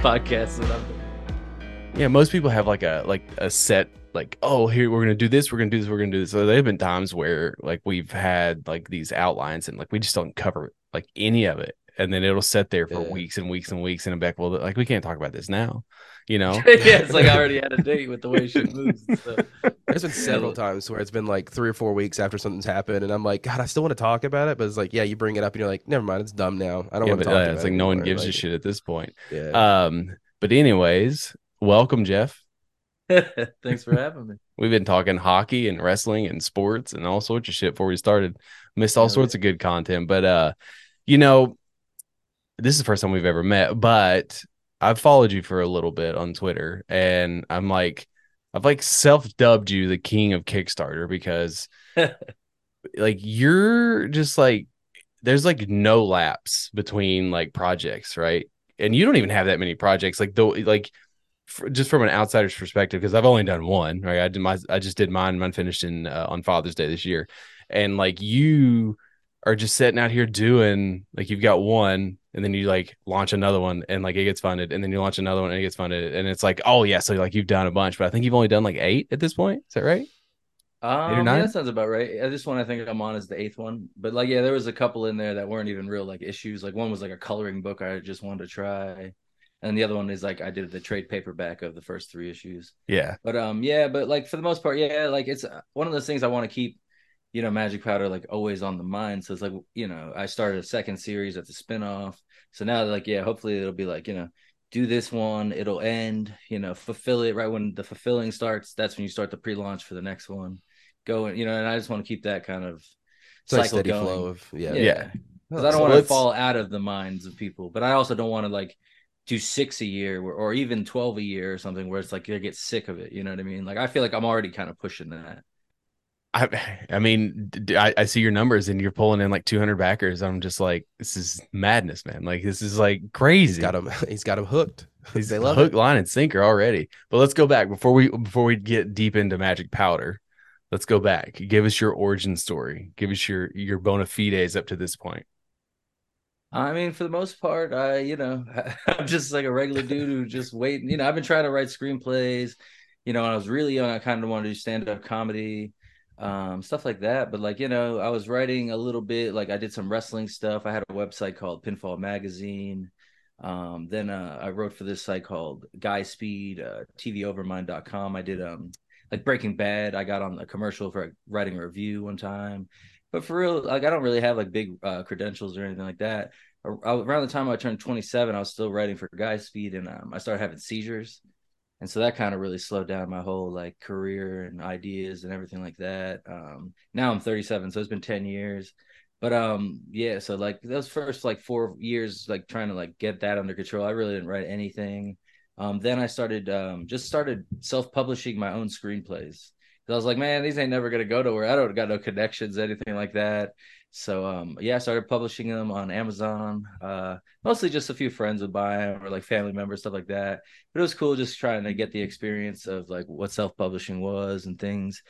Podcast that I'm Yeah, most people have like a like a set like oh here we're gonna do this we're gonna do this we're gonna do this. So there have been times where like we've had like these outlines and like we just don't cover like any of it, and then it'll sit there for Yeah. weeks and weeks and weeks and I'm back. Well, like we can't talk about this now, you know. yeah, it's like I already had a date with the way she moves. and stuff. There's been several times where it's been like three or four weeks after something's happened, and I'm like, God, I still want to talk about it, but it's like, yeah, you bring it up, and you're like, never mind, it's dumb now. I don't Yeah, want to talk uh, about it's it. like no one anymore." gives a shit at this point. Yeah, Um, but anyways, welcome Jeff. Thanks for having me. We've been talking hockey and wrestling and sports and all sorts of shit before we started. Missed all Hell sorts of good content, but uh, you know, this is the first time we've ever met. But I've followed you for a little bit on Twitter, and I'm like, I've like self dubbed you the king of Kickstarter because, like, you're just like, there's like no lapse between like projects, right? And you don't even have that many projects, like though, like just from an outsider's perspective, because I've only done one. Right, I did my, I just did mine. Mine finished in uh, on Father's Day this year, and like you are just sitting out here doing like you've got one, and then you like launch another one, and like it gets funded, and then you launch another one, and it gets funded, and it's like, oh yeah, so like you've done a bunch, but I think you've only done like eight at this point. Is that right? Um, or yeah, nine? that sounds about right. This one I think I'm on is the eighth one, but like yeah, there was a couple in there that weren't even real like issues. Like one was like a coloring book I just wanted to try, and the other one is like I did the trade paperback of the first three issues. Yeah, But um, yeah, but like for the most part, yeah, like it's uh, one of those things I want to keep, you know, Magic Powder like always on the mind. So it's like you know, I started a second series at the spinoff. So now like yeah, hopefully it'll be like you know, do this one, it'll end, you know, fulfill it right when the fulfilling starts. That's when you start the pre-launch for the next one. Go and you know, and I just want to keep that kind of it's cycle steady going. flow of yeah. Yeah. because I don't So want to fall out of the minds of people, but I also don't want to like do six a year or, or even 12 a year or something where it's like they get sick of it. You know what I mean? Like I feel like I'm already kind of pushing that. I, I mean, I, I, see your numbers and you're pulling in like 200 backers. I'm just like, this is madness, man. Like this is like He's crazy. got him. He's got him hooked. He's they love hook, it. line, and sinker already. But let's go back before we before we get deep into magic powder. Let's go back. Give us your origin story. Give us your your bona fides up to this point. I mean, for the most part, I, you know, I'm just like a regular dude who just waiting. You know, I've been trying to write screenplays. You know, when I was really young, I kind of wanted to do stand up comedy, um, stuff like that. But like, you know, I was writing a little bit. Like, I did some wrestling stuff. I had a website called Pinfall Magazine. Um, then uh, I wrote for this site called Guy Speed, uh, TVOvermind.com. I did um like Breaking Bad. I got on a commercial for writing a review one time. But for real, like I don't really have like big uh, credentials or anything like that. Around the time I turned 27, I was still writing for Guy Speed, and um, I started having seizures, and so that kind of really slowed down my whole like career and ideas and everything like that. Um, now I'm 37, so it's been 10 years. But um, yeah, so like those first like four years, like trying to like get that under control, I really didn't write anything. Um, then I started um, just started self-publishing my own screenplays. 'Cause I was like, man, these ain't never gonna go nowhere. I don't got no connections, anything like that. So um, yeah, I started publishing them on Amazon. Uh, mostly just a few friends would buy them or like family members, stuff like that. But it was cool just trying to get the experience of like what self-publishing was and things.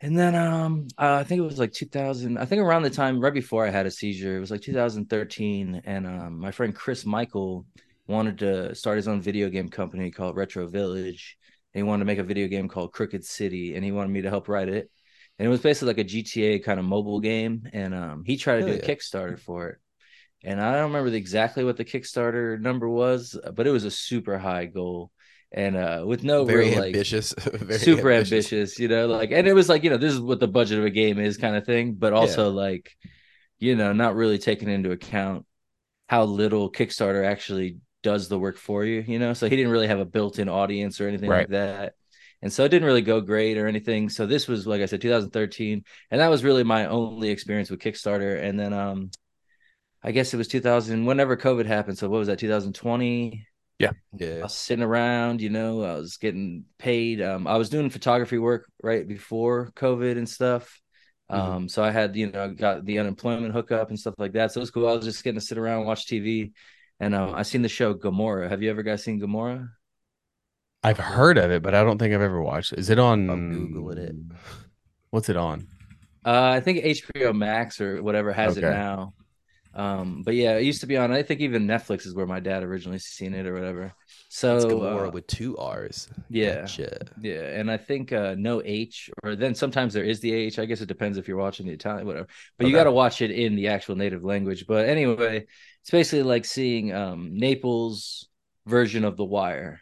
And then um, uh, I think it was like 2000. I think around the time right before I had a seizure, it was like 2013, and um, my friend Chris Michael wanted to start his own video game company called Retro Village. And he wanted to make a video game called Crooked City, and he wanted me to help write it. And it was basically like a GTA kind of mobile game. And um, he tried to Hell do a yeah. Kickstarter for it. And I don't remember exactly what the Kickstarter number was, but it was a super high goal. And uh, with no Very real, like, ambitious. Very super ambitious. you know, like, and it was like, you know, this is what the budget of a game is kind of thing, but also like, you know, not really taking into account how little Kickstarter actually does the work for you, you know. So he didn't really have a built-in audience or anything Right. like that. And so it didn't really go great or anything. So this was like I said, 2013, and that was really my only experience with Kickstarter. And then um, I guess it was 2000 whenever COVID happened. So what was that? 2020. Yeah. Yeah. I was sitting around, you know, I was getting paid. Um, I was doing photography work right before COVID and stuff. Mhm. Um, so I had, you know, got the unemployment hookup and stuff like that. So it was cool. I was just getting to sit around and watch TV. And um, I seen the show Gomorrah. Have you ever guys seen Gomorrah? I've heard of it, but I don't think I've ever watched. it. Is it on? I'm googling it. What's it on? Uh, I think HBO Max or whatever has it now. Um, but yeah, it used to be on. I think even Netflix is where my dad originally seen it or whatever. So It's Gomorrah uh, with two R's. yeah, Gotcha. yeah, and I think uh, no H, or then sometimes there is the H. I guess it depends if you're watching the Italian, whatever. But you got to watch it in the actual native language. But anyway, it's basically like seeing um, Naples' version of The Wire.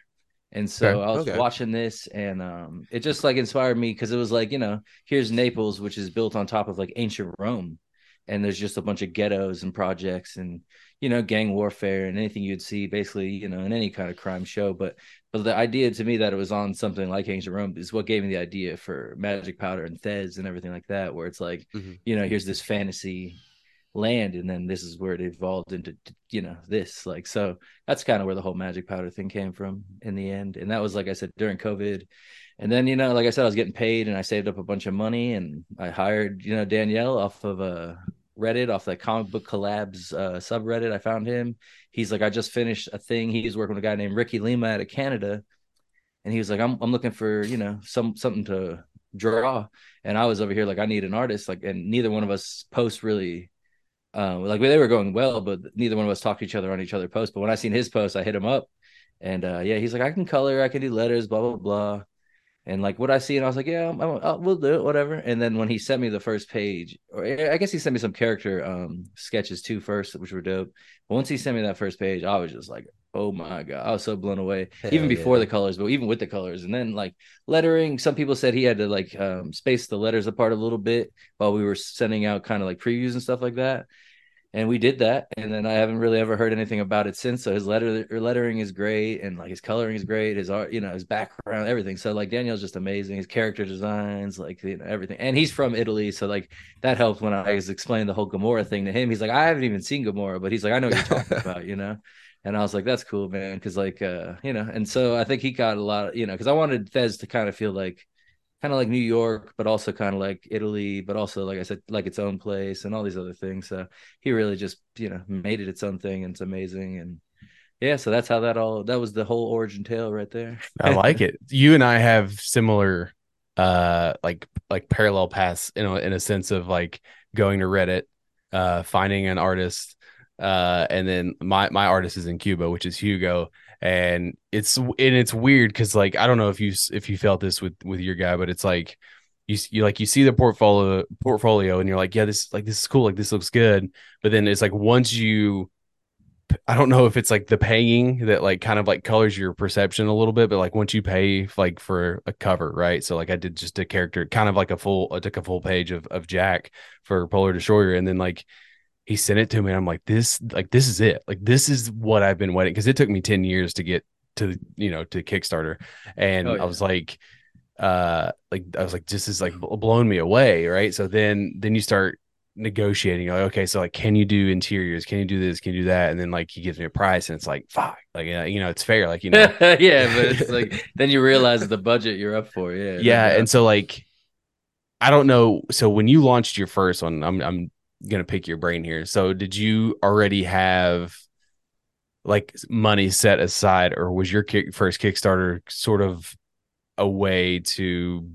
And so Okay. I was Okay. watching this, and um, it just like inspired me because it was like you know, here's Naples, which is built on top of like ancient Rome, and there's just a bunch of ghettos and projects and you know gang warfare and anything you'd see basically you know in any kind of crime show. But but the idea to me that it was on something like ancient Rome is what gave me the idea for Magic Powder and Thez and everything like that, where it's like Mhm. you know here's this fantasy land and then this is where it evolved into you know this like so that's kind of where the whole magic powder thing came from in the end and that was like i said during covid and then you know like i said i was getting paid and i saved up a bunch of money and i hired you know danielle off of uh reddit off that comic book collabs uh subreddit i found him. He's like i just finished a thing. He's working with a guy named ricky lima out of canada and he was like i'm, I'm looking for you know some something to draw and i was over here like i need an artist like and neither one of us post really um, like they were going well, but neither one of us talked to each other on each other posts. But when I seen his post, I hit him up, and uh, yeah, he's like, I can color, I can do letters, blah blah blah, and like what I see, and I was like, yeah, I'm, I'm, I'll- we'll do it, whatever. And then when he sent me the first page, or I guess he sent me some character um sketches too first, which were dope. But once he sent me that first page, I was just like, oh my god, I was so blown away. even before yeah. the colors, but even with the colors, and then like lettering. Some people said he had to like um, space the letters apart a little bit while we were sending out kind of like previews and stuff like that. And we did that, and then I haven't really ever heard anything about it since. So his letter lettering is great, and like his coloring is great. His art, you know, his background, everything. So like Daniel's just amazing. His character designs, like you know, everything. And he's from Italy, so like that helped when I was explaining the whole Gomorrah thing to him. He's like, I haven't even seen Gomorrah, but he's like, I know what you're talking about, you know. And I was like, that's cool, man. Cause like, uh, you know, and so I think he got a lot of, you know, cause I wanted Fez to kind of feel like, kind of like New York, but also kind of like Italy, but also, like I said, like its own place and all these other things. So he really just, you know, made it its own thing and it's amazing. And yeah, so that's how that all, that was the whole origin tale right there. I like it. You and I have similar uh like like parallel paths in a, in a sense of like going to Reddit, uh finding an artist uh and then my my artist is in Cuba, which is Hugo and it's and it's weird cuz like I don't know if you if you felt this with with your guy but it's like you you like you see the portfolio portfolio and you're like yeah this like this is cool like this looks good but then it's like once you I don't know if it's like the paying that like kind of like colors your perception a little bit, but like once you pay like for a cover, right? So like I did just a character, kind of like a full, I took a full page of of Jack for Polar Destroyer, and then like he sent it to me, and I'm like, this, like this is it, like this is what I've been waiting because it took me ten years to get to you know to Kickstarter, and Oh, I was like, uh, like I was like, this is like blown me away, right? So then then you start negotiating. You're like okay so like can you do interiors? Can you do this? Can you do that? And then like he gives me a price and it's like fuck. Like uh, you know it's fair like you know. Yeah, but it's like, then you realize the budget you're up for. Yeah. yeah and so like i don't know. So when you launched your first one i'm i'm gonna pick your brain here. So did you already have like money set aside or was your kick, first kickstarter sort of a way to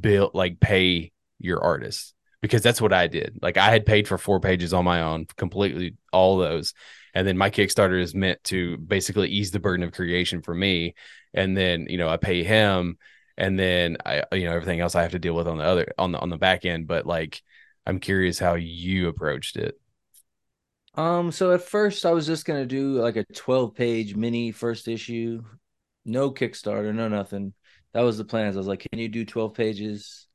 build like pay your artists? Because that's what i did. Like i had paid for four pages on my own completely all those and then my kickstarter is meant to basically ease the burden of creation for me and then you know i pay him and then i you know everything else i have to deal with on the other on the on the back end. But like i'm curious how you approached it Um, so at first I was just gonna do like a 12 page mini first issue, no Kickstarter, no nothing. That was the plans. I was like, can you do 12 pages?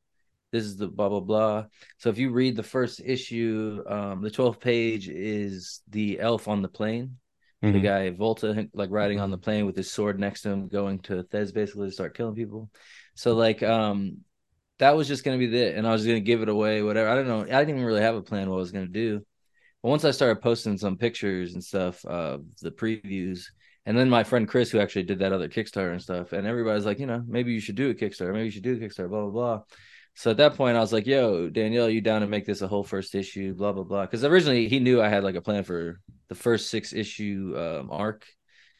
This is the blah blah blah. So if you read the first issue, um, the 12th page is the elf on the plane. the Mhm. guy Volta like riding on the plane with his sword next to him, going to Thez basically to start killing people. So like um that was just gonna be it, and I was gonna give it away, whatever. I don't know. I didn't even really have a plan what I was gonna do. But once I started posting some pictures and stuff of the previews, and then my friend Chris, who actually did that other Kickstarter and stuff, and everybody's like, you know, maybe you should do a Kickstarter, maybe you should do a Kickstarter, blah blah blah. So at that point, I was like, "Yo, Danielle, you down to make this a whole first issue?" Blah blah blah. Because originally he knew I had like a plan for the first six issue um, arc.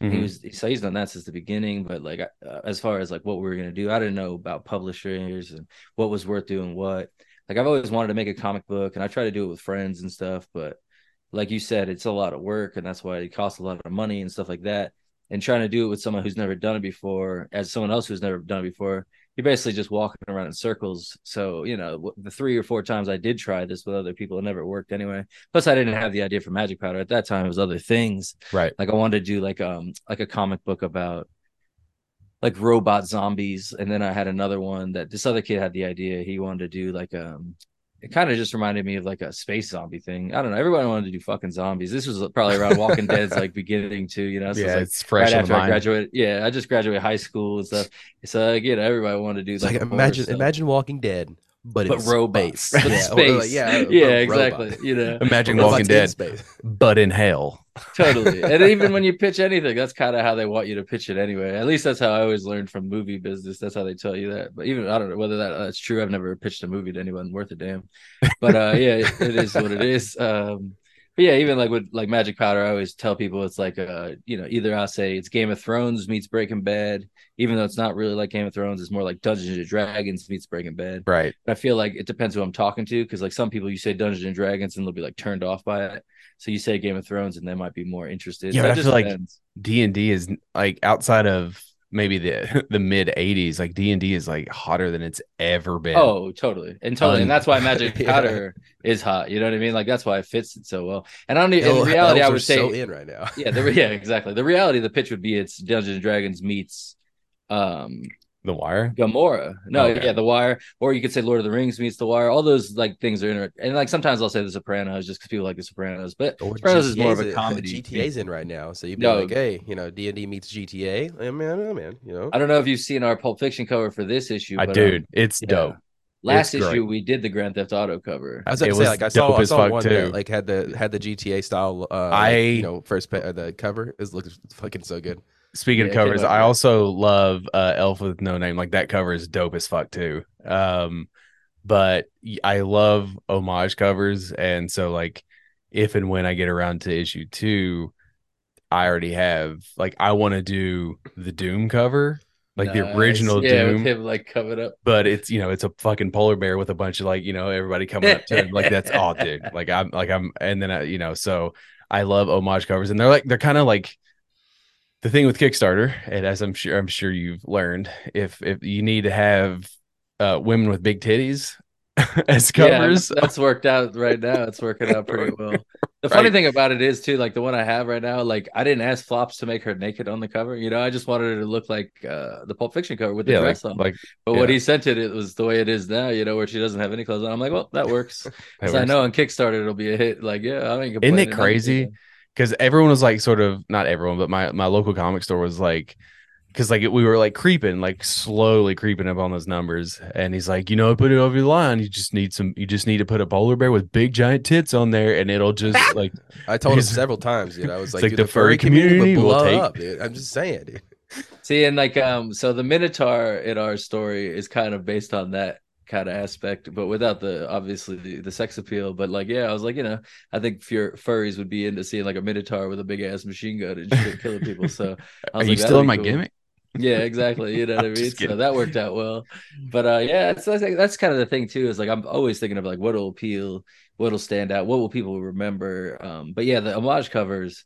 He Mhm. was so he's done that since the beginning. But like uh, as far as like what we were gonna do, I didn't know about publishers and what was worth doing what. Like I've always wanted to make a comic book, and I try to do it with friends and stuff. But like you said, it's a lot of work, and that's why it costs a lot of money and stuff like that. And trying to do it with someone who's never done it before, as someone else who's never done it before, you're basically just walking around in circles. So, you know, the three or four times I did try this with other people, it never worked anyway. Plus, I didn't have the idea for Magic Powder at that time. It was other things. Right. Like I wanted to do like um like a comic book about like robot zombies, and then I had another one that this other kid had the idea. He wanted to do like um. It kind of just reminded me of like a space zombie thing. I don't know. Everybody wanted to do fucking zombies. This was probably around Walking Dead's like beginning too, you know. So it's yeah, like it's fresh right after I graduated. Yeah, I just graduated high school and stuff. So again, everybody wanted to do It's like imagine stuff. imagine Walking Dead, but, but in robots, space. but yeah, space. like- yeah, yeah, exactly. robot. You know, Imagine Robots Walking in Dead, space. but in hell. totally. And even when you pitch anything, that's kind of how they want you to pitch it anyway. At least that's how I always learned from movie business. That's how they tell you that. But even I don't know whether that that's true. I've never pitched a movie to anyone worth a damn. But uh, yeah, it, it is what it is. Um, but yeah, even like with like Magic Powder, I always tell people it's like uh, you know, either I'll say it's Game of Thrones meets Breaking Bad, even though it's not really like Game of Thrones, it's more like Dungeons and Dragons meets Breaking Bad. Right. But I feel like it depends who I'm talking to because like some people you say Dungeons and Dragons and they'll be like turned off by it. So you say Game of Thrones and they might be more interested. Yeah, So I just feel like- D and D is like outside of maybe the the mid '80s. Like D and D is like hotter than it's ever been. Oh, totally. And totally. Un- and that's why Magic Yeah. Powder is hot. You know what I mean? Like that's why it fits it so well. And I don't El- in reality, I would say so in right now. yeah, the, yeah, exactly. The reality of the pitch would be it's Dungeons and Dragons meets um The Wire. Gomorrah. No, Okay. yeah, The Wire, or you could say Lord of the Rings meets The Wire. All those like things are in and like sometimes I'll say The Sopranos just because people like The Sopranos, but Or Sopranos is more of GTA's a in- comedy. GTA's in right now, so you'd be No. like, hey, you know, D and D meets GTA. I mean, I don't know, man. You know, I don't know if you've seen our Pulp Fiction cover for this issue. I but, dude, um, it's yeah. dope. Last It's issue great. we did the Grand Theft Auto cover. I was about It to say, like, I saw, I saw one too. that like had the had the GTA style. Uh, I- like, you know, first pa- uh, the cover is looking fucking so good. Speaking Yeah, of covers, I also love uh, Elf with No Name. Like that cover is dope as fuck too. Um, but I love homage covers, and so like if and when I get around to issue two, I already have like I want to do the Doom cover, like the original yeah, Doom, him like covered up. but it's you know it's a fucking polar bear with a bunch of like you know everybody coming up to him. Like that's all dude. Like i'm like i'm and then I, you know so i love homage covers. And they're like they're kind of like the thing with kickstarter and as i'm sure i'm sure you've learned if if you need to have uh women with big titties as covers Yeah, that's worked out right now. It's working out pretty well. The funny Right. thing about it is too, like the one I have right now, like I didn't ask Flops to make her naked on the cover. You know, I just wanted her to look like uh, the Pulp Fiction cover with the yeah dress like, on. like but when yeah. he sent it, it was the way it is now. You know, where she doesn't have any clothes on. I'm like, well, that works. that 'Cause I know on Kickstarter it'll be a hit. Like, yeah, I ain't Isn't it crazy? Because everyone was like sort of not everyone but my my local comic store was like because like we were like creeping like slowly creeping up on those numbers and he's like you know put it over the line you just need some you just need to put a polar bear with big giant tits on there and it'll just like I told him several times, dude. I was like, like dude, the furry community would will blow take- up, dude. I'm just saying, dude. See, and like um, so the Minotaur in our story is kind of based on that kind of aspect, but without the obviously the, the sex appeal. But like, yeah, I was like, you know, I think fur- furries would be into seeing like a Minotaur with a big ass machine gun and shit killing people. So I are was you still in my cool. gimmick Yeah, exactly. You know what I mean? So that worked out well. But uh yeah, it's that's, that's kind of the thing too, is like I'm always thinking of like what'll appeal, what'll stand out, what will people remember. Um, but yeah, the homage covers,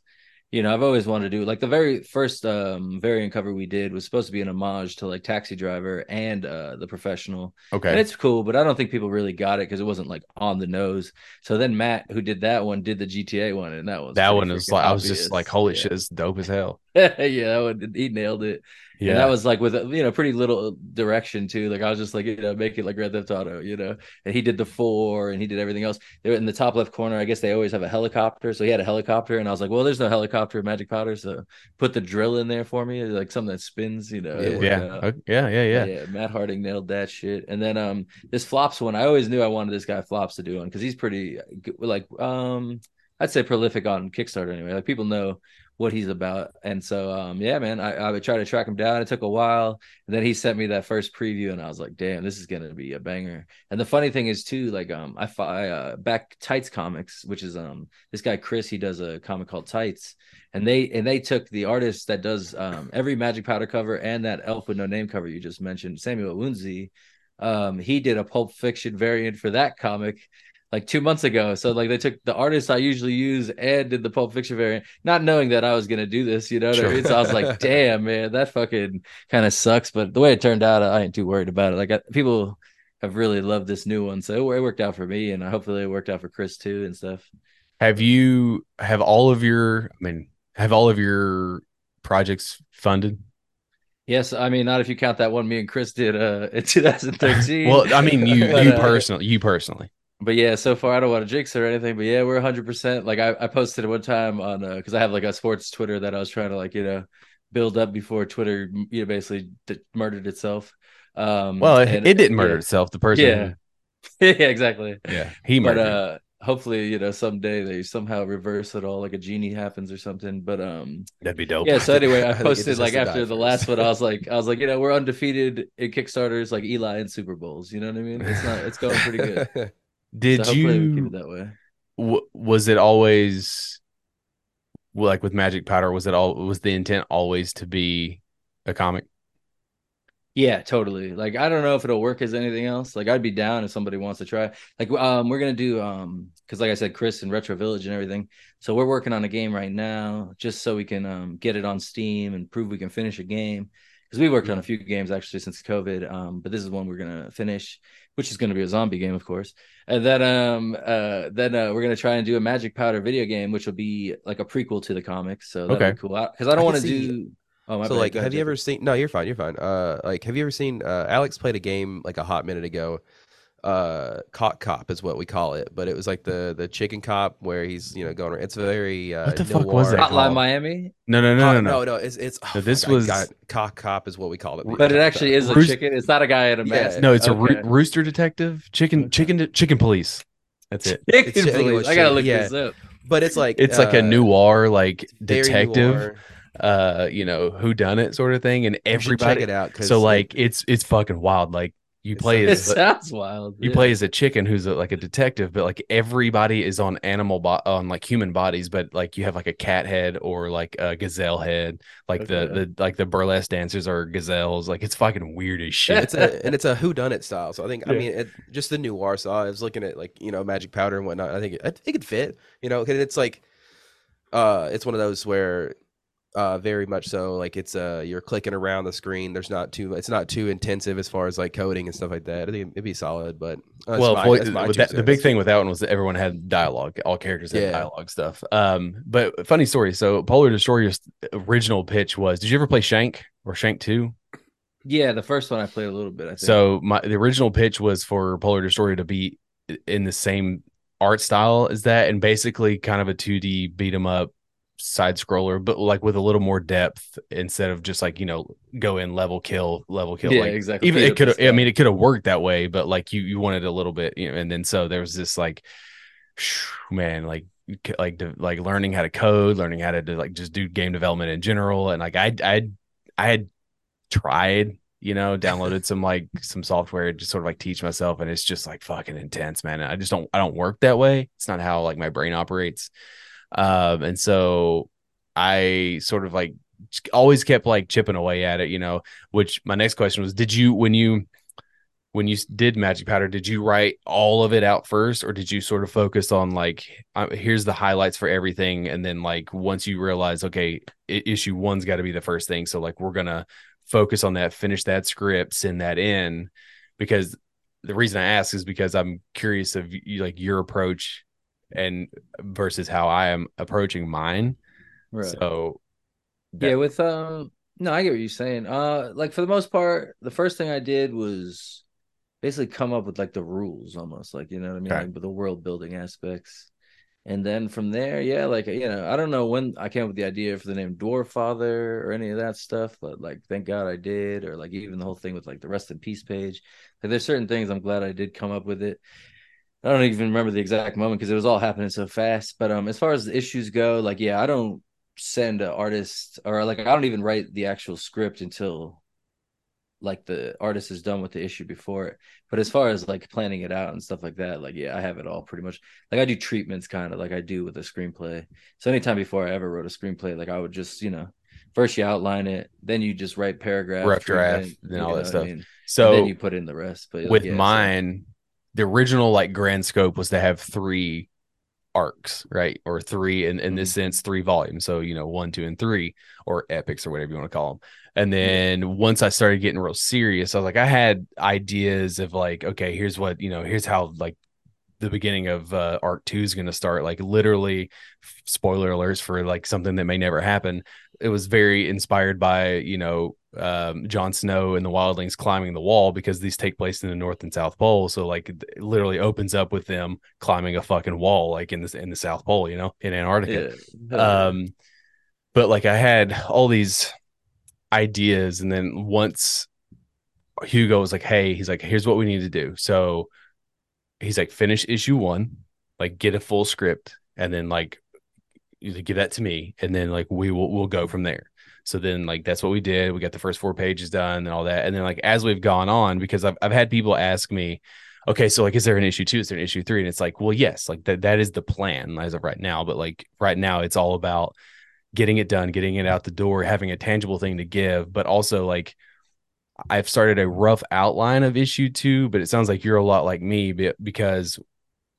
you know, I've always wanted to do like the very first um variant cover we did was supposed to be an homage to like Taxi Driver and uh the professional. Okay. And it's cool, but I don't think people really got it because it wasn't like on the nose. So then Matt, who did that one, did the GTA one, and that was that one was like i was just like holy Yeah. shit it's dope as hell yeah, that one, he nailed it. Yeah And that was like with a you know pretty little direction too. Like I was just like you know make it like Red Theft Auto, you know. And he did the four and he did everything else. They were in the top left corner. I guess they always have a helicopter, so he had a helicopter, and I was like, well, there's no helicopter helicopter magic powder. So put the drill in there for me, like something that spins. You know, Yeah. yeah, okay, yeah, yeah, yeah. Yeah, Matt Harding nailed that shit. And then um this flops one, I always knew I wanted this guy flops to do one because he's pretty like um I'd say prolific on Kickstarter anyway. Like people know what he's about. And so um yeah, man, I, I would try to track him down. It took a while. And then he sent me that first preview and I was like, damn, this is gonna be a banger. And the funny thing is too, like um I, I uh back Tights Comics, which is um this guy Chris, he does a comic called Tights and they and they took the artist that does um, every Magic Powder cover and that Elf with No Name cover you just mentioned, Samuel Wunzi. Um, he did a Pulp Fiction variant for that comic like two months ago. So like they took the artist I usually use and did the Pulp Fiction variant, not knowing that I was gonna do this. You know what Sure. I mean? So I was like, damn man, that fucking kind of sucks. But the way it turned out, I ain't too worried about it. Like I, people have really loved this new one, so it worked out for me, and hopefully it worked out for Chris too and stuff. Have you have all of your? I mean, have all of your projects funded? Yes, I mean not if you count that one me and Chris did uh in 2013. Well, I mean, you But, you uh, personally, you personally. But yeah, so far I don't want to jinx it or anything. But yeah, we're 100. percent Like I, I posted it one time on because I have like a sports Twitter that I was trying to like you know build up before Twitter you know basically d- murdered itself. Um, Well, it, and- it didn't murder yeah. itself. The person, Yeah. yeah, exactly. yeah, he But murdered. uh, hopefully you know someday they somehow reverse it all, like a genie happens or something. But um, That'd be dope. yeah. So anyway, I I think it posted like after the first. last one, I was like, I was like, you know, we're undefeated in Kickstarters, like Eli and Super Bowls. You know what I mean? It's not, it's going pretty good. Did so you? it that way. w- was it always like with Magic Powder? Was it all? Was the intent always to be a comic? Yeah, totally. Like I don't know if it'll work as anything else. Like I'd be down if somebody wants to try. Like um we're gonna do um because like I said, Chris and Retro Village and everything. So we're working on a game right now just so we can um get it on Steam and prove we can finish a game. Because we worked on a few games actually since COVID. Um, but this is one we're gonna finish, which is gonna be a zombie game, of course. And then um uh then uh, we're gonna try and do a Magic Powder video game, which will be like a prequel to the comics. So that'll Okay. be cool. Because I don't want to see- do. Oh my so like have you ever seen no you're fine you're fine uh like have you ever seen uh alex played a game like a hot minute ago uh cock cop is what we call it but it was like the the chicken cop where he's you know going it's very uh What the fuck was that Hotline called? Miami? No, no, no, no, no. no no it's it's oh, No, this fuck, was- got cock cop is what we call it But it actually is a Roost- chicken. It's not a guy in a Yeah. mask. No, it's a Okay. roo- rooster detective, chicken, chicken, chicken police. That's it. Chicken It's- I police. was I gotta look yeah. this up. but it's like It's like a uh, noir, like detective, noir. uh, you know, who done it sort of thing, and You should check everybody. it out 'cause, So like, it's it's fucking wild. Like you play so- It as sounds wild. you yeah. play as a chicken who's a, like a detective, but like everybody is on animal bo- on like human bodies, but like you have like a cat head or like a gazelle head, like Okay. the the like the burlesque dancers are gazelles. Like it's fucking weird as shit. it's a and it's a who done it style. So I think I mean it, just the noir style. I was looking at like you know magic powder and whatnot. I think it, I think it could fit. You know, and it's like uh, it's one of those where uh very much so like it's uh you're clicking around the screen. There's not too it's not too intensive as far as like coding and stuff like that. I think it'd be solid, but uh, that's well, my- voi- that's my that, the big thing with that one was that everyone had dialogue. All characters had Yeah. dialogue stuff. Um, but funny story. So Polar Destroyer's original pitch was: Did you ever play Shank or Shank Two? Yeah, the first one I played a little bit. I think. So my the original pitch was for Polar Destroyer to be in the same art style as that, and basically kind of a two D beat 'em up side scroller, but like with a little more depth instead of just like you know go in level kill level kill. yeah, like, exactly. even it could have i mean it could have worked that way but like you you wanted a little bit you know and then so there was this like man like like like learning how to code learning how to do, like just do game development in general and like i i i had tried you know downloaded some like some software to just sort of like teach myself and it's just like fucking intense man i just don't i don't work that way it's not how like my brain operates um and so i sort of like always kept like chipping away at it you know which my next question was did you when you when you did magic powder did you write all of it out first or did you sort of focus on like uh, here's the highlights for everything and then like once you realize okay issue one's got to be the first thing so like we're gonna focus on that finish that script send that in? Because the reason i ask is because i'm curious of you, like your approach and versus how i am approaching mine right. so yeah, with um, no, I get what you're saying. Uh, like for the most part, the first thing I did was basically come up with like the rules, almost like you know what I mean, Okay. like with the world building aspects. and then from there, yeah, like you know, I don't know when I came up with the idea for the name Dwarf Father or any of that stuff, but like thank God I did, or like even the whole thing with like the rest in peace page. Like there's certain things I'm glad I did come up with it. I don't even remember the exact moment because it was all happening so fast. But um, as far as the issues go, like yeah, I don't send an artist or like I don't even write the actual script until like the artist is done with the issue before it. But as far as like planning it out and stuff like that, like yeah, I have it all pretty much. Like I do treatments kind of like I do with a screenplay. So anytime before I ever wrote a screenplay, like I would just, you know, first you outline it, then you just write paragraph, rough draft, and all that stuff. I mean? So and then you put in the rest. But with yeah, mine, so. The original like grand scope was to have three arcs, right? Or three in, in this mm-hmm. sense, three volumes. So, you know, one, two, and three, or epics or whatever you want to call them. And then once I started getting real serious, I was like, I had ideas of like, okay, here's what, you know, here's how like the beginning of uh, arc two is going to start. Like literally, spoiler alerts for like something that may never happen. It was very inspired by, you know, um, Jon Snow and the wildlings climbing the wall because these take place in the North and South Pole. So like it literally opens up with them climbing a fucking wall, like in the in the South Pole, you know, in Antarctica. Yeah. Um, but like I had all these ideas, and then once Hugo was like, "Hey," he's like, "Here's what we need to do." So he's like, "Finish issue one, like get a full script, and then like." give that to me and then like we will we'll go from there so then like that's what we did. We got the first four pages done and all that. And then like as we've gone on, because I've I've had people ask me, okay, so like is there an issue two? Is there an issue three? And it's like, well, yes, like that that is the plan as of right now. But like right now it's all about getting it done, getting it out the door, having a tangible thing to give, but also like I've started a rough outline of issue two, but it sounds like you're a lot like me because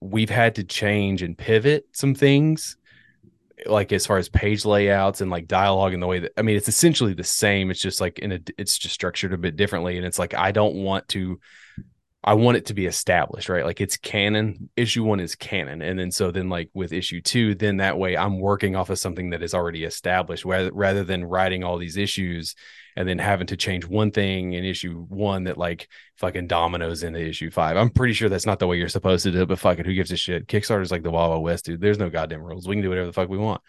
we've had to change and pivot some things like as far as page layouts and like dialogue and the way that I mean it's essentially the same. It's just like in a it's just structured a bit differently. And it's like I don't want to I want it to be established, right? Like it's canon. Issue one is canon. And then so then like with issue two, then that way I'm working off of something that is already established rather rather than writing all these issues and then having to change one thing in issue one that like fucking dominoes into issue five. I'm pretty sure that's not the way you're supposed to do it, but fucking who gives a shit? Kickstarter's like the Wild Wild West, dude. There's no goddamn rules. We can do whatever the fuck we want.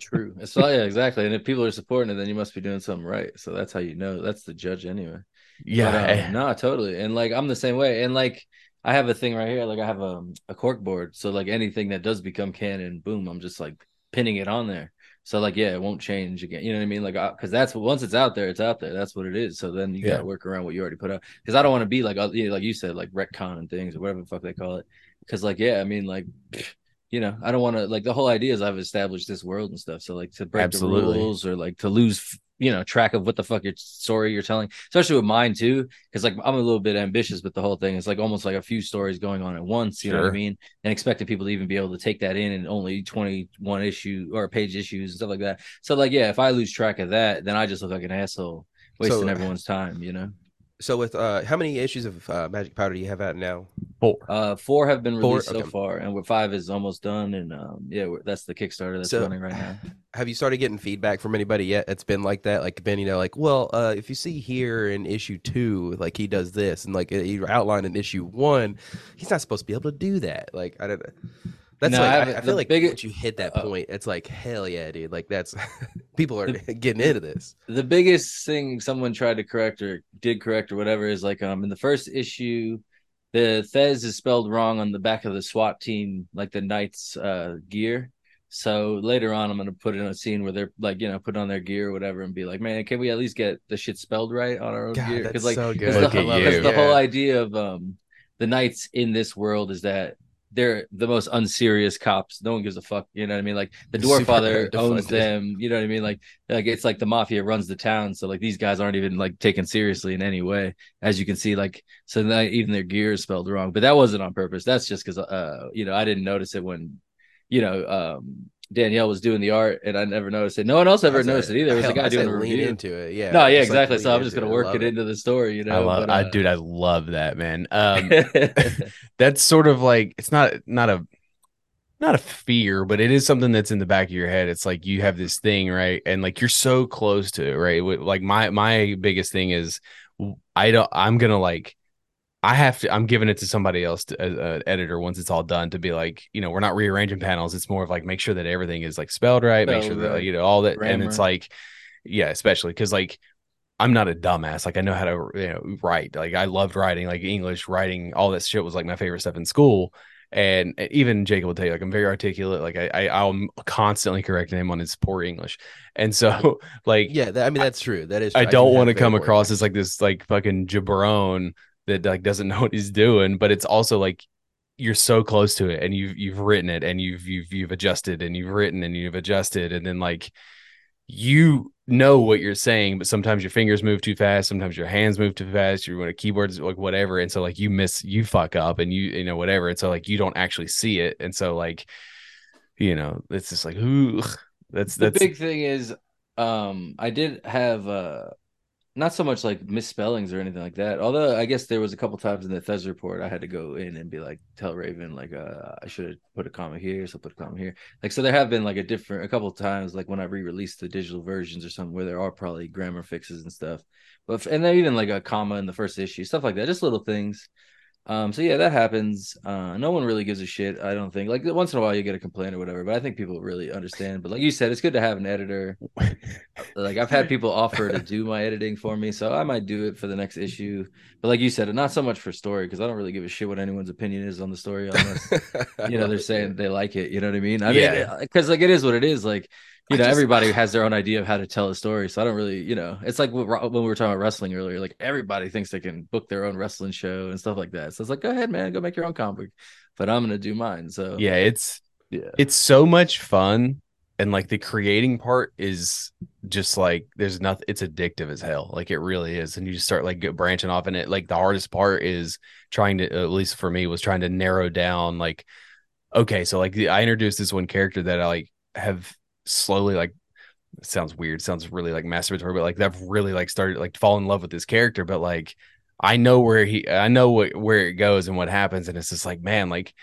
True. So yeah, exactly. And if people are supporting it, then you must be doing something right. So that's how you know. That's the judge anyway. Yeah. But, um, no, totally. And like I'm the same way. And like I have a thing right here. Like I have a a cork board. So like anything that does become canon, boom, I'm just like pinning it on there. So like, yeah, it won't change again. You know what I mean? Like, because that's once it's out there, it's out there. That's what it is. So then you yeah. got to work around what you already put out. Because I don't want to be like, you know, like you said, like retcon and things or whatever the fuck they call it. Because like, yeah, I mean, like, you know, I don't want to like the whole idea is I've established this world and stuff. So like to break Absolutely. the rules or like to lose you know track of what the fuck your story you're telling especially with mine too because like i'm a little bit ambitious with the whole thing. It's like almost like a few stories going on at once you sure. know what i mean? And expecting people to even be able to take that in and only 21 issue or page issues and stuff like that. So like yeah if i lose track of that then i just look like an asshole wasting so, everyone's time you know so with uh how many issues of uh, magic powder do you have out now? Four. Uh four have been released four? so far and with five is almost done and um yeah that's the kickstarter that's so, running right now. have you started getting feedback from anybody yet it's been like that? Like been you know like well uh if you see here in issue two like he does this and like he outlined in issue one he's not supposed to be able to do that. Like i don't that's no, like I, I, feel like biggest, once you hit that uh, point, it's like hell yeah, dude. Like that's people are the, getting into this. The biggest thing someone tried to correct or did correct or whatever is like um in the first issue, the Thez is spelled wrong on the back of the SWAT team, like the Knights uh gear. So later on, I'm gonna put in a scene where they're like, you know, put on their gear or whatever, and be like, "Man, can we at least get the shit spelled right on our own God, gear?" Because like, so good. the, the yeah. whole idea of um the knights in this world is that they're the most unserious cops. No one gives a fuck. You know what I mean? Like the dwarf father owns them. You know what I mean? Like like it's like the mafia runs the town. So like these guys aren't even like taken seriously in any way. As you can see, like so that even their gear is spelled wrong. But that wasn't on purpose. That's just because uh you know I didn't notice it when you know um Danielle was doing the art, and I never noticed it. No one else ever noticed it either. It was a guy doing a review into it. Yeah. No, yeah, exactly. Like so I'm just gonna work it, it into the story. You know, I love, but, uh, I dude, I love that man. Um, that's sort of like it's not not a not a fear, but it is something that's in the back of your head. It's like you have this thing, right? And like you're so close to it, right? Like my my biggest thing is I don't I'm gonna like I have to. I'm giving it to somebody else, to, uh, editor, once it's all done, to be like, you know, we're not rearranging panels. It's more of like make sure that everything is like spelled right, make sure Spelled that you know all that, and it's like, yeah, especially because like I'm not a dumbass. Like I know how to you know write. Like I loved writing, like English writing, all that shit was like my favorite stuff in school. And even Jakub will tell you, like I'm very articulate. Like I, I I'm constantly correcting him on his poor English, and so like Yeah, that, I mean that's true. That is. True. I don't want to come across as like this like fucking jabron that like doesn't know what he's doing, but it's also like you're so close to it and you've you've written it and you've you've you've adjusted and you've written and you've adjusted. And then like you know what you're saying, but sometimes your fingers move too fast, sometimes your hands move too fast, you're when a keyboard's like whatever, and so like you miss you fuck up and you you know whatever, and so like you don't actually see it, and so like you know it's just like ooh that's the that's big thing is um i did have uh not so much like misspellings or anything like that. Although i guess there was a couple times in the thez report i had to go in and be like tell raven like uh i should have put a comma here so put a comma here. Like so there have been like a different a couple times like when i re-released the digital versions or something where there are probably grammar fixes and stuff. But and then even like a comma in the first issue stuff like that just little things um, so yeah, that happens. Uh, no one really gives a shit. I don't think. Like once in a while, you get a complaint or whatever, but I think people really understand. But like you said, it's good to have an editor. Like I've had people offer to do my editing for me, so I might do it for the next issue. But like you said, not so much for story because I don't really give a shit what anyone's opinion is on the story unless you know they're saying they like it. You know what I mean? I Yeah. mean, because like it is what it is. Like you know, just- everybody has their own idea of how to tell a story. So I don't really, you know, it's like when we were talking about wrestling earlier. Like everybody thinks they can book their own wrestling show and stuff like that. So it's like, go ahead, man, go make your own comic. But I'm gonna do mine. So yeah it's yeah. it's so much fun and like the creating part is just like there's nothing it's addictive as hell like it really is and you just start like branching off and it like the hardest part is trying to at least for me was trying to narrow down like okay so like the, i introduced this one character that i like have slowly like sounds weird sounds really like masturbatory but like i've really like started like fall in love with this character but like i know where he i know what where it goes and what happens and it's just like man like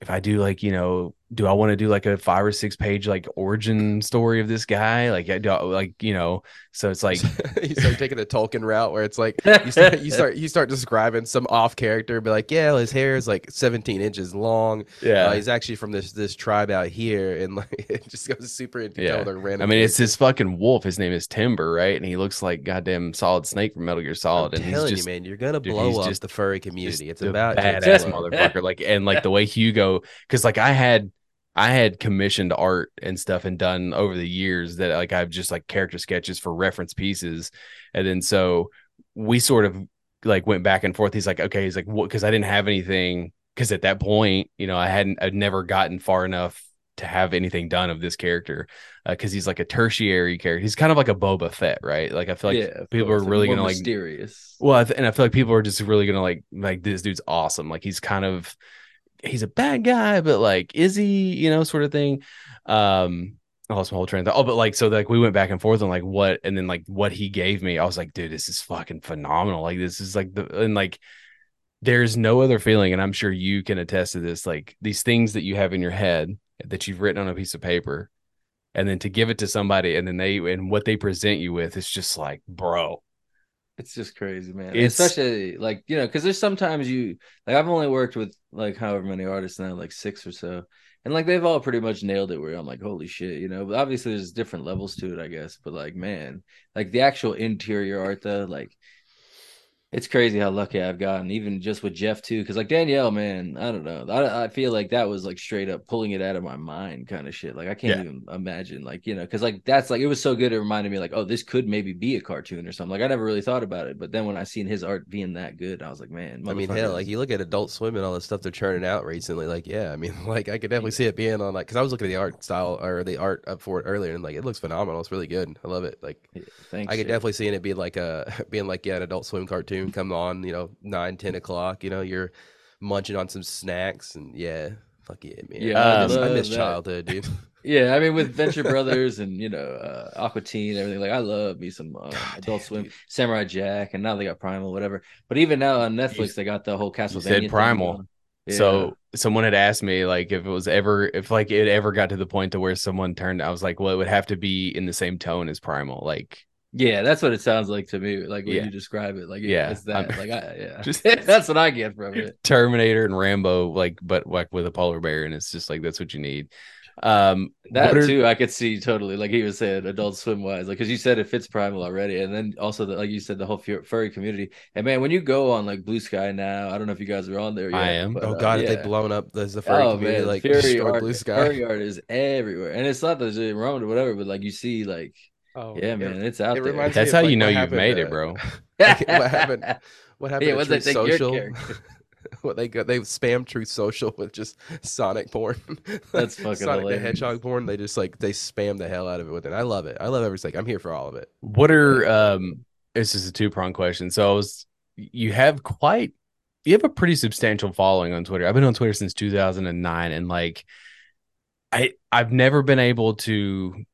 if I do like, you know, do I want to do like a five or six page like origin story of this guy? Like, I do, like, you know, so it's like, you start taking the Tolkien route where it's like you start you start you start describing some off character, be like, yeah, his hair is like 17 inches long. yeah, Uh, he's actually from this this tribe out here, and like it just goes super into Yeah. random. I mean, it's this fucking wolf. His name is Timber, right? And he looks like goddamn Solid Snake from Metal Gear Solid. I'm and he's just you, man, you're gonna dude, blow up just- the furry community. It's about badass motherfucker. Like, and like the way Hugo, because like I had, I had commissioned art and stuff and done over the years that like I've just like character sketches for reference pieces, and then so we sort of like went back and forth. He's like, okay, he's like, what? Because I didn't have anything. Because at that point, you know, I hadn't, I'd never gotten far enough to have anything done of this character uh, because he's like a tertiary character. He's kind of like a Boba Fett, right? Like I feel like yeah, people are really gonna like mysterious. well, I th- and I feel like people are just really gonna like like this dude's awesome. Like he's kind of he's a bad guy, but like is he? You know, sort of thing. Um, I lost my whole train of thought. Oh, but like so, like we went back and forth on like what, and then like what he gave me. I was like, dude, this is fucking phenomenal. Like this is like the and like there's no other feeling, and I'm sure you can attest to this. Like these things that you have in your head that you've written on a piece of paper. And then to give it to somebody, and then they and what they present you with, it's just like, bro, It's just crazy, man. It's- Especially like you know, because there's sometimes you like I've only worked with like however many artists now, like six or so, and like they've all pretty much nailed it. Where I'm like, holy shit, you know. But obviously, there's different levels to it, I guess. But like, man, like the actual interior art though, like it's crazy how lucky I've gotten, even just with Jeff too. Because like Danielle, man, I don't know. I, I feel like that was like straight up pulling it out of my mind, kind of shit. Like I can't Yeah. even imagine, like you know, because like that's like it was so good. It reminded me like, oh, this could maybe be a cartoon or something. Like I never really thought about it, but then when I seen his art being that good, I was like, man, I mean, hell, like you look at Adult Swim and all the stuff they're churning out recently. Like, yeah, I mean, like I could mm. definitely see it being on like because I was looking at the art style or the art up for it earlier, and like it looks phenomenal. It's really good. I love it. Like Yeah, thanks. I could definitely see it being like a being like yeah, an Adult Swim cartoon come on, you know, nine ten o'clock. You know, you're munching on some snacks and yeah, fuck yeah, man. Yeah, I I miss, I miss childhood, dude. Yeah, I mean with Venture Brothers and you know uh, Aqua Teen and everything. Like I love me some uh, God Adult damn, Swim, dude. Samurai Jack, and now they got Primal, whatever. But even now on Netflix, they got the whole Castlevania. said Primal. Yeah. So someone had asked me like if it was ever if like it ever got to the point to where someone turned I was like well it would have to be in the same tone as Primal like Yeah, that's what it sounds like to me. Like when Yeah. you describe it, like yeah, Yeah, it's that. I'm- like I, yeah, Just- that's what I get from it. Terminator and Rambo, like, but like with a polar bear, and it's just like that's what you need. Um, That are- too, I could see totally. Like he was saying, Adult Swim wise, like because you said it fits Primal already, and then also the, like you said, the whole fu- furry community. And man, when you go on like Blue Sky now, I don't know if you guys are on there. Yet, I am. but, oh uh, god, if yeah. they blown up the, the furry Oh community, man, like furry destroyed art, blue sky. furry art is everywhere, and it's not that it's wrong or whatever, but like you see, like Oh, yeah, it- man, it's out it there. reminds me That's of, how like, you know you've happened, made it, bro. like, what happened? What happened Yeah, to what's Truth Social? what they got? They spam Truth Social with just Sonic porn. That's fucking Sonic hilarious. the Hedgehog porn. They just like they spam the hell out of it with it. I love it. I love everything. I'm here for all of it. What are um? This is a two prong question. So I was, you have quite, you have a pretty substantial following on Twitter. I've been on Twitter since 2009, and like, I I've never been able to.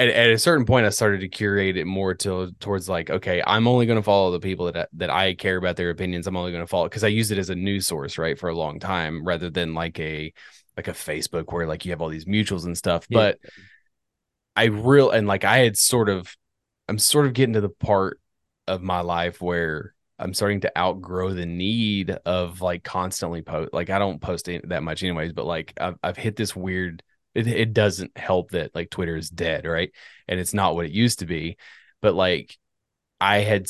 At, at a certain point, I started to curate it more to towards like, okay, I'm only going to follow the people that I, that I care about their opinions. I'm only going to follow because I use it as a news source, right, for a long time, rather than like a like a Facebook where like you have all these mutuals and stuff. Yeah. But I real and like I had sort of I'm sort of getting to the part of my life where I'm starting to outgrow the need of like constantly post. Like I don't post that much anyways, but like I've I've hit this weird. It it doesn't help that like Twitter is dead, right? And it's not what it used to be. But like I had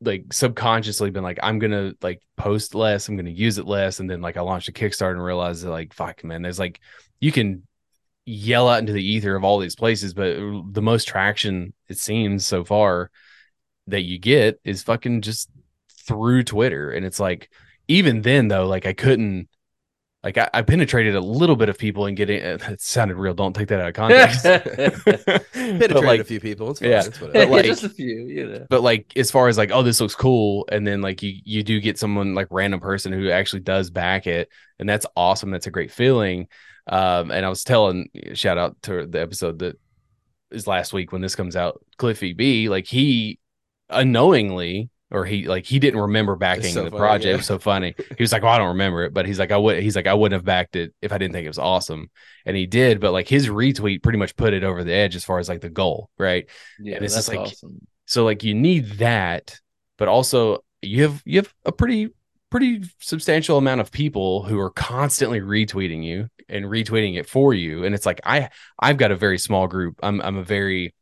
like subconsciously been like I'm gonna like post less. I'm gonna use it less, and then like I launched a Kickstarter and realized that like fuck man, there's like you can yell out into the ether of all these places, but the most traction it seems so far that you get is fucking just through Twitter. And it's like, even then though, like I couldn't, like I, I penetrated a little bit of people and getting it sounded real. Don't take that out of context. Penetrated but like, a few people. It's fine. yeah. It's But, like- just a few, you know. but like as far as like oh this looks cool and then like you you do get someone like random person who actually does back it and that's awesome that's a great feeling um and i was telling shout out to the episode that is last week when this comes out cliffy b like he unknowingly or he like he didn't remember backing so the funny, project yeah. it was so funny he was like well i don't remember it but he's like i would he's like i wouldn't have backed it if i didn't think it was awesome and he did but like his retweet pretty much put it over the edge as far as like the goal right Yeah, And it's that's like- awesome. so like you need that, but also you have you have a pretty pretty substantial amount of people who are constantly retweeting you and retweeting it for you. And it's like I I've got a very small group. I'm I'm a very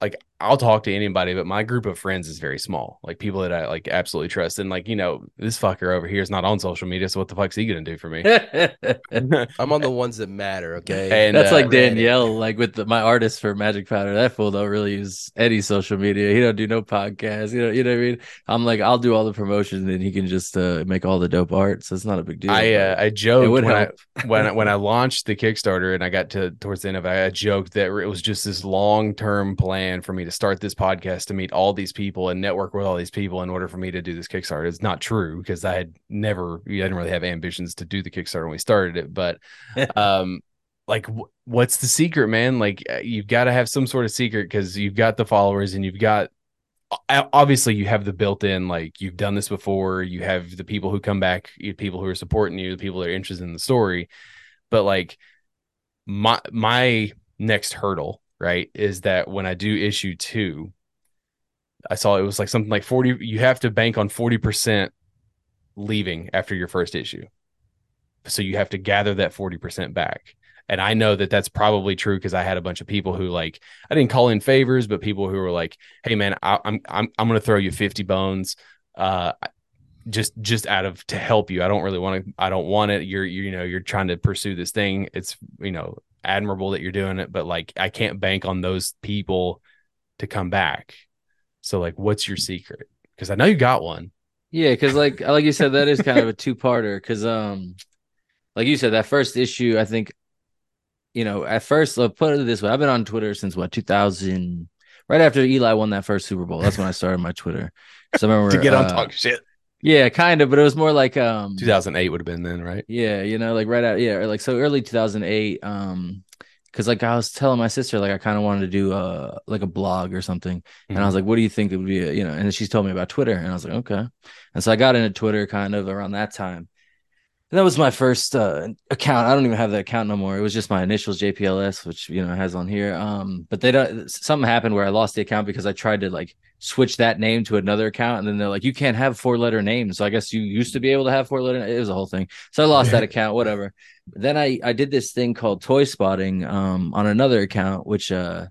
like I'll talk to anybody, but my group of friends is very small. Like people that I like absolutely trust. And like, you know, this fucker over here is not on social media. So what the fuck's he gonna do for me? I'm on the ones that matter. Okay. And, That's uh, like Reddit. Danielle, like with the, my artist for Magic Powder. That fool don't really use any social media. He don't do no podcast. You know, you know what I mean. I'm like, I'll do all the promotion, and he can just uh, make all the dope art. So it's not a big deal. I uh, I it joked would when I, when I, when I launched the Kickstarter and I got to towards the end of it, I joked that it was just this long term plan for me to start this podcast to meet all these people and network with all these people in order for me to do this Kickstarter. It's not true because I had never, I didn't really have ambitions to do the Kickstarter when we started it, but um, like wh- what's the secret, man? Like uh, you've got to have some sort of secret because you've got the followers and you've got obviously you have the built-in like you've done this before you have the people who come back people who are supporting you the people that are interested in the story but like my my next hurdle right is that when i do issue two i saw it was like something like 40 you have to bank on 40% leaving after your first issue. So you have to gather that 40% back. And i know that that's probably true because i had a bunch of people who like i didn't call in favors but people who were like hey man I, i'm i'm i'm going to throw you 50 bones uh just just out of to help you. I don't really want to i don't want it. You're, you you know you're trying to pursue this thing. It's you know admirable that you're doing it but like i can't bank on those people to come back so like what's your secret because i know you got one Yeah, because like like you said, that is kind of a two parter. Because um, like you said, that first issue, I think, you know, at first, let put it this way: I've been on Twitter since what 2000, right after Eli won that first Super Bowl. That's when I started my Twitter. So I remember to get on uh, talk shit Yeah, kind of, but it was more like um, 2008 would have been then right yeah, you know, like right out, yeah, like so early 2008. Um, because like I was telling my sister, like I kind of wanted to do uh like a blog or something, and I was like, "What do you think it would be?" a- You know, and she's told me about Twitter, and I was like, "Okay." And so I got into Twitter kind of around that time, that was my first uh, account. I don't even have that account no more. It was just my initials JPLS, which you know has on here. Um, but they don't. Something happened where I lost the account because I tried to like switch that name to another account, and then they're like, "You can't have four letter names." So I guess you used to be able to have four letter. It was a whole thing. So I lost that account. Whatever. Then I I did this thing called Toy Spotting um on another account, which uh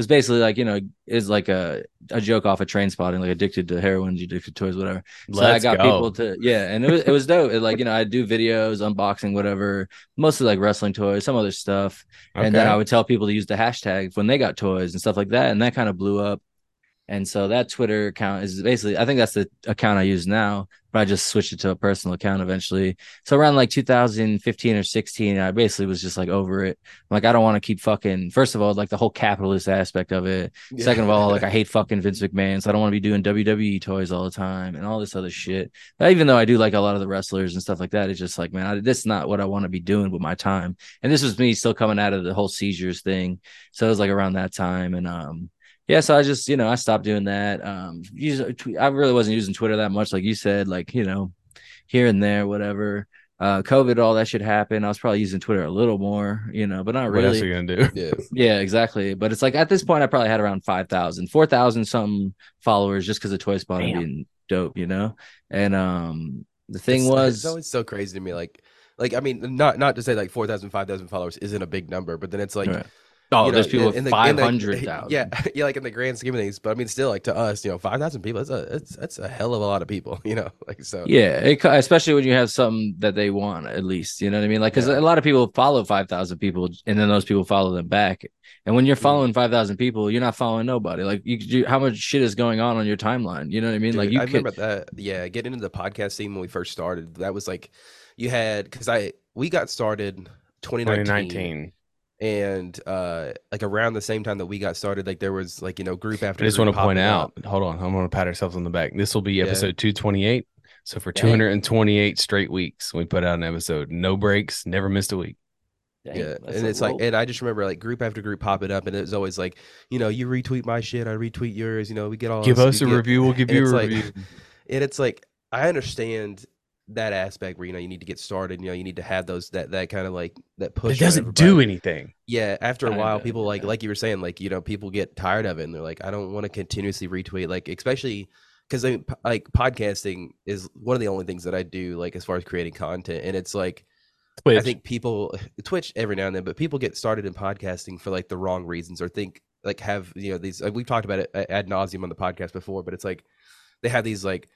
was basically like you know is like a a joke off of train spotting, like addicted to heroin, addicted to toys, whatever. So I Let's got go. people to yeah, and it was it was dope. It, like you know, I do videos, unboxing, whatever, mostly like wrestling toys, some other stuff, and then I would tell people to use the hashtag when they got toys and stuff like that, and that kind of blew up. And so that Twitter account is basically, I think that's the account I use now, but I just switched it to a personal account eventually. So around like 2015 or 16, I basically was just like over it. Like, I don't want to keep fucking, first of all, like the whole capitalist aspect of it. Second of all, like I hate fucking Vince McMahon, so I don't want to be doing WWE toys all the time and all this other shit. But even though I do like a lot of the wrestlers and stuff like that, it's just like, man, I, this is not what I want to be doing with my time. And this was me still coming out of the whole seizures thing, so it was like around that time, and um, yeah, so I just you know I stopped doing that. Um, use, I really wasn't using Twitter that much, like you said, like you know, here and there, whatever. Uh, COVID, all that should happen. I was probably using Twitter a little more, you know, but not really. What else are you gonna do? Yeah. Yeah, exactly. But it's like at this point, I probably had around 5,000, 4,000 something followers just because of Toy Spot Damn. being dope, you know? And um, the thing It's- was, it's always so crazy to me. Like, like I mean, not not to say like 4,000, 5,000 followers isn't a big number, but then it's like, Right. Oh, you know, there's people in with the- in the- 500,000. Yeah, yeah, like in the grand scheme of things. But I mean, still, like to us, you know, five thousand people. That's a it's that's a hell of a lot of people. You know, like so. Yeah, it, especially when you have something that they want, at least you know what I mean. Like, because Yeah. a lot of people follow five thousand people, and then those people follow them back. And when you're Mhm. following five thousand people, you're not following nobody. Like, you, you, how much shit is going on on your timeline? You know what I mean? like, you I could, remember that. Yeah, getting into the podcast scene when we first started. That was like, you had because I we got started 2019, 2019. And uh like around the same time that we got started, like there was like you know group after. I just want to point out. up. Hold on, I'm gonna pat ourselves on the back. This will be Yeah. episode 228. So for Dang. 228 straight weeks, we put out an episode. No breaks, never missed a week. Dang, yeah, and a it's like, and I just remember like group after group popping up, and it was always like, you know, you retweet my shit, I retweet yours. You know, we get all Give this, us a get- review. We'll give you it's a like- review. and it's like I understand that aspect where you know you need to get started. You know, you need to have those that that kind of like that push. It doesn't do anything. Yeah, after a Kinda, while, people like yeah. like you were saying, like you know, people get tired of it, and they're like, I don't want to continuously retweet, like especially because I mean, p- like podcasting is one of the only things that I do, like as far as creating content, and it's like Twitch. I think people Twitch every now and then, but people get started in podcasting for like the wrong reasons or think like have you know these like, we've talked about it ad nauseum on the podcast before, but it's like they have these like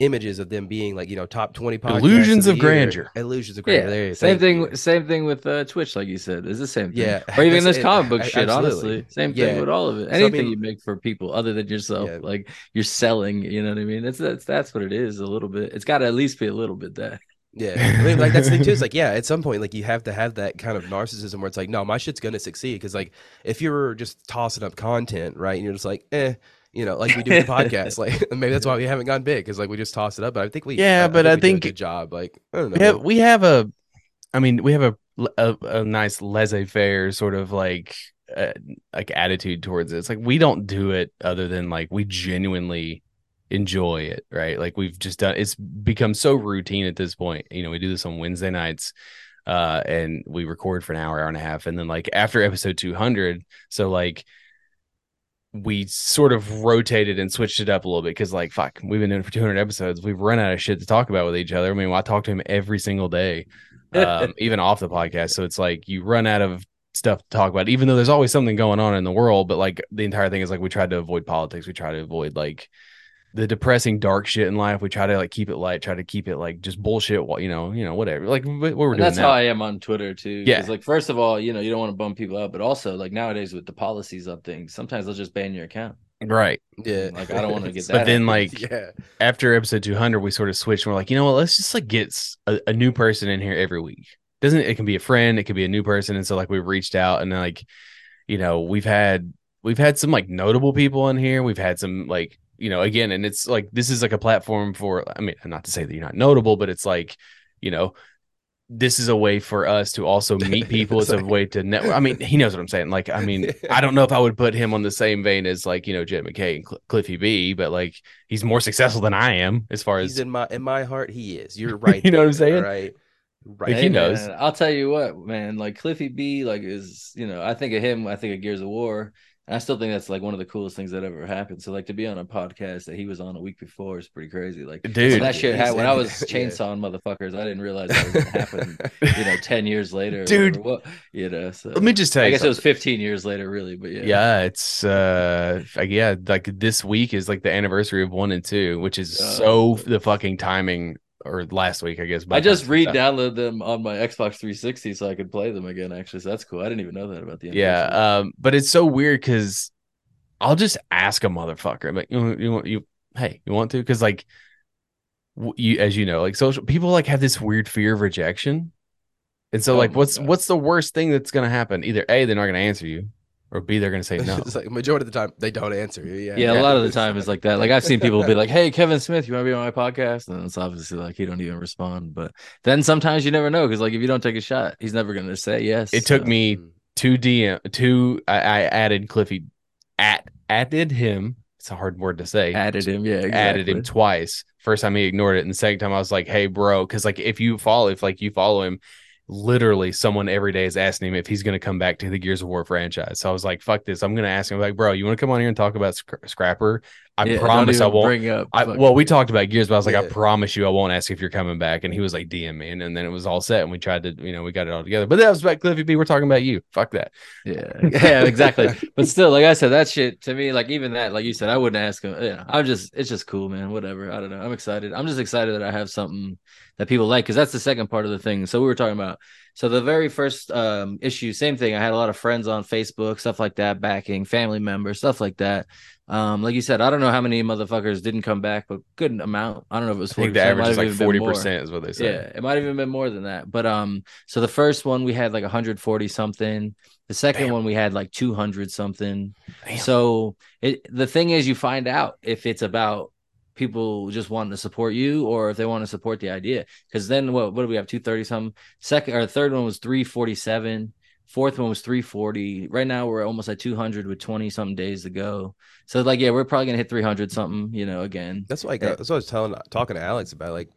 images of them being like you know top twenty podcasts Illusions the of year. grandeur. illusions of grandeur. yeah, There, same thing. you. Same thing with uh, Twitch, like you said, is the same thing. Yeah, or even this comic book A- shit. absolutely. Honestly, same thing with all of it. So, I Anything mean- you make for people other than yourself, Yeah. like you're selling. You know what I mean? That's that's that's what it is. A little bit. It's got to at least be a little bit that. Yeah, I mean, like that's the thing too. It's like, yeah, at some point, like you have to have that kind of narcissism where it's like, no, my shit's gonna succeed. Because like, if you're just tossing up content, right, and you're just like, eh, you know, like we do the podcast, like maybe that's why we haven't gone big because like we just toss it up. But I think we, Yeah, but I do a think- good job. Like, I don't know. we have, we have a i mean we have a a, a nice laissez-faire sort of like uh, like attitude towards it it's like we don't do it other than like we genuinely enjoy it right like we've just done it's become so routine at this point you know we do this on wednesday nights uh and we record for an hour hour and a half and then like after episode 200 so like we sort of rotated and switched it up a little bit because like fuck we've been doing it for 200 episodes. We've run out of shit to talk about with each other. I mean i talk to him every single day um, even off the podcast. So it's like you run out of stuff to talk about even though there's always something going on in the world but like the entire thing is like we tried to avoid politics. We try to avoid like the depressing dark shit in life we try to like keep it light try to keep it like just bullshit you know you know whatever like what what we're And doing that's now. how I am on Twitter too. Yeah. 'cause, Like, first of all, you know, you don't want to bum people up, but also like nowadays with the policies of things, sometimes they'll just ban your account. right yeah, Like, I don't wanna get that. but then like yeah, after episode 200 we sort of switched and we're like you know what let's just like get a new person in here every week doesn't it can be a friend it could be a new person and so like we've reached out and like you know we've had we've had some like notable people in here we've had some like you know again and it's like this is like a platform for i mean not to say that you're not notable but it's like you know this is a way for us to also meet people. It's a It's like- way to network. I mean, he knows what I'm saying. Like, I mean, I don't know if I would put him on the same vein as like you know Jed MacKay and Cl- Cliffy B, but like he's more successful than I am as far he's as in my in my heart. He is. You're right. You know what I'm saying? Right. Right. Like, he Hey, knows. man, I'll tell you what, man. Like Cliffy B, like is you know, I think of him. I think of Gears of War, and I still think that's like one of the coolest things that ever happened. So like to be on a podcast that he was on a week before is pretty crazy. Like Dude. when that shit happened when I was yeah. chainsawing motherfuckers. I didn't realize that was gonna happen. you know, ten years later, Dude. What you know? So Let me just tell you. I guess it was fifteen years later, really. But yeah, Yeah, it's uh like, yeah, like this week is like the anniversary of one and two, which is so Oh. the fucking timing or last week, I guess. I just time this comes out. re-downloaded them on my Xbox 360 so I could play them again. Actually, so that's cool. I didn't even know that about the Yeah, um, but it's so weird because I'll just ask a motherfucker, like, you want, you want, you, hey, you want to? Because like, you, as you know, like social people like have this weird fear of rejection, and so Oh like, what's God. what's the worst thing that's gonna happen? Either a, they're not gonna answer you, or b, they're gonna say no. it's like majority of the time they don't answer you. Yeah. yeah, a lot of the time it's like that. Like I've seen people be like, "Hey, Kevin Smith, you want to be on my podcast?" And it's obviously like he don't even respond. But then sometimes you never know because like if you don't take a shot, he's never gonna say yes. It took me Mm. two DM two. I, I added Cliffy, at added him. It's a hard word to say. added him. Yeah, exactly. added him twice. First time he ignored it, and the second time I was like, "Hey, bro," because like if you follow, if like you follow him, literally someone every day is asking him if he's going to come back to the Gears of War franchise. So I was like, "Fuck this!" I'm going to ask him like, "Bro, you want to come on here and talk about Sc- Scrapper?" I Yeah, promise I won't. bring up. I, well, we talked about Gears, but I was like, I promise you, I won't ask if you're coming back. And he was like, DM me, and, and then it was all set, and we tried to, you know, we got it all together. But that was about Cliffy B. We're talking about you. Fuck that. Yeah, yeah, exactly. but still, like I said, that shit to me, like even that, like you said, I wouldn't ask him. Yeah, I'm just, it's just cool, man. Whatever. I don't know. I'm excited. I'm just excited that I have something that people like because that's the second part of the thing. So we were talking about. So the very first um issue, same thing. I had a lot of friends on Facebook, stuff like that, backing family members, stuff like that. Um, like you said, I don't know how many motherfuckers didn't come back, but good amount. I don't know if it was. I think the average is like forty percent, is what they said. Yeah, it might have even been more than that. But um, so the first one we had like 140 something. The second Damn. one we had like 200 something. Damn. So it the thing is, you find out if it's about people just wanting to support you or if they want to support the idea. Because then what? What do we have? 230 something. Second or third one was 347. Fourth one was 340. Right now we're almost at 200 with 20 something days to go. So like, yeah, we're probably gonna hit 300 something. You know, again. That's like Yeah. that's what I was telling talking to Alex about. Like,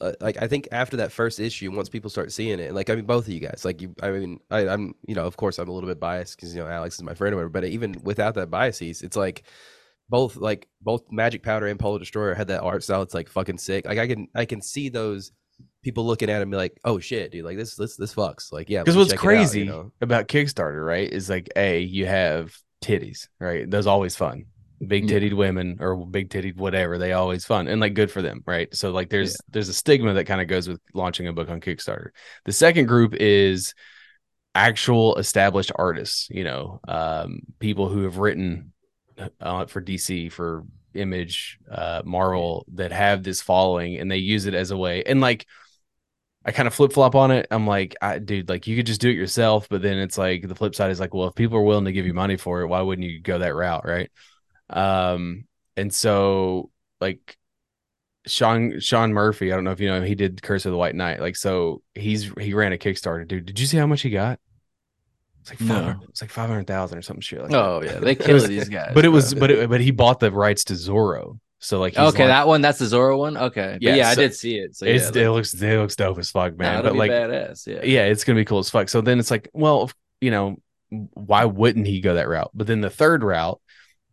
uh, like I think after that first issue, once people start seeing it, like I mean, both of you guys, like you, I mean, I, I'm, you know, of course, I'm a little bit biased because you know Alex is my friend or whatever. But even without that biases, it's like both like both Magic Powder and Polo Destroyer had that art style. It's like fucking sick. Like I can I can see those people looking at it and be like, oh shit, dude, like this this this fucks. Like yeah, Because what's it out, crazy you know? about Kickstarter, right, is like a you have titties, right? Those always fun. Big Yeah. titted women or big titted whatever, they always fun and like good for them, right? So like there's there's a stigma that kind of goes with launching a book on Kickstarter. The second group is actual established artists, you know, um, people who have written uh, for DC for Image, uh, Marvel that have this following and they use it as a way and like I kind of flip flop on it. I'm like, I, dude, like you could just do it yourself, but then it's like the flip side is like, well, if people are willing to give you money for it, why wouldn't you go that route, right? Um, and so like Sean Sean Murphy, I don't know if you know him, he did Curse of the White Knight. Like, so he's he ran a Kickstarter, dude. Did you see how much he got? It's like No. It's like five hundred thousand or something shit like that. Oh yeah, they It kill these guys. But it was, but it, but he bought the rights to Zorro. So like, he's okay, like- that one that's the Zorro one. Okay, Yeah, yeah, yeah, I did see it. So it's, yeah, it looks it looks dope as fuck, man. man, but like, badass. Yeah, yeah, it's gonna be cool as fuck. So then it's like, well, you know, why wouldn't he go that route? But then the third route,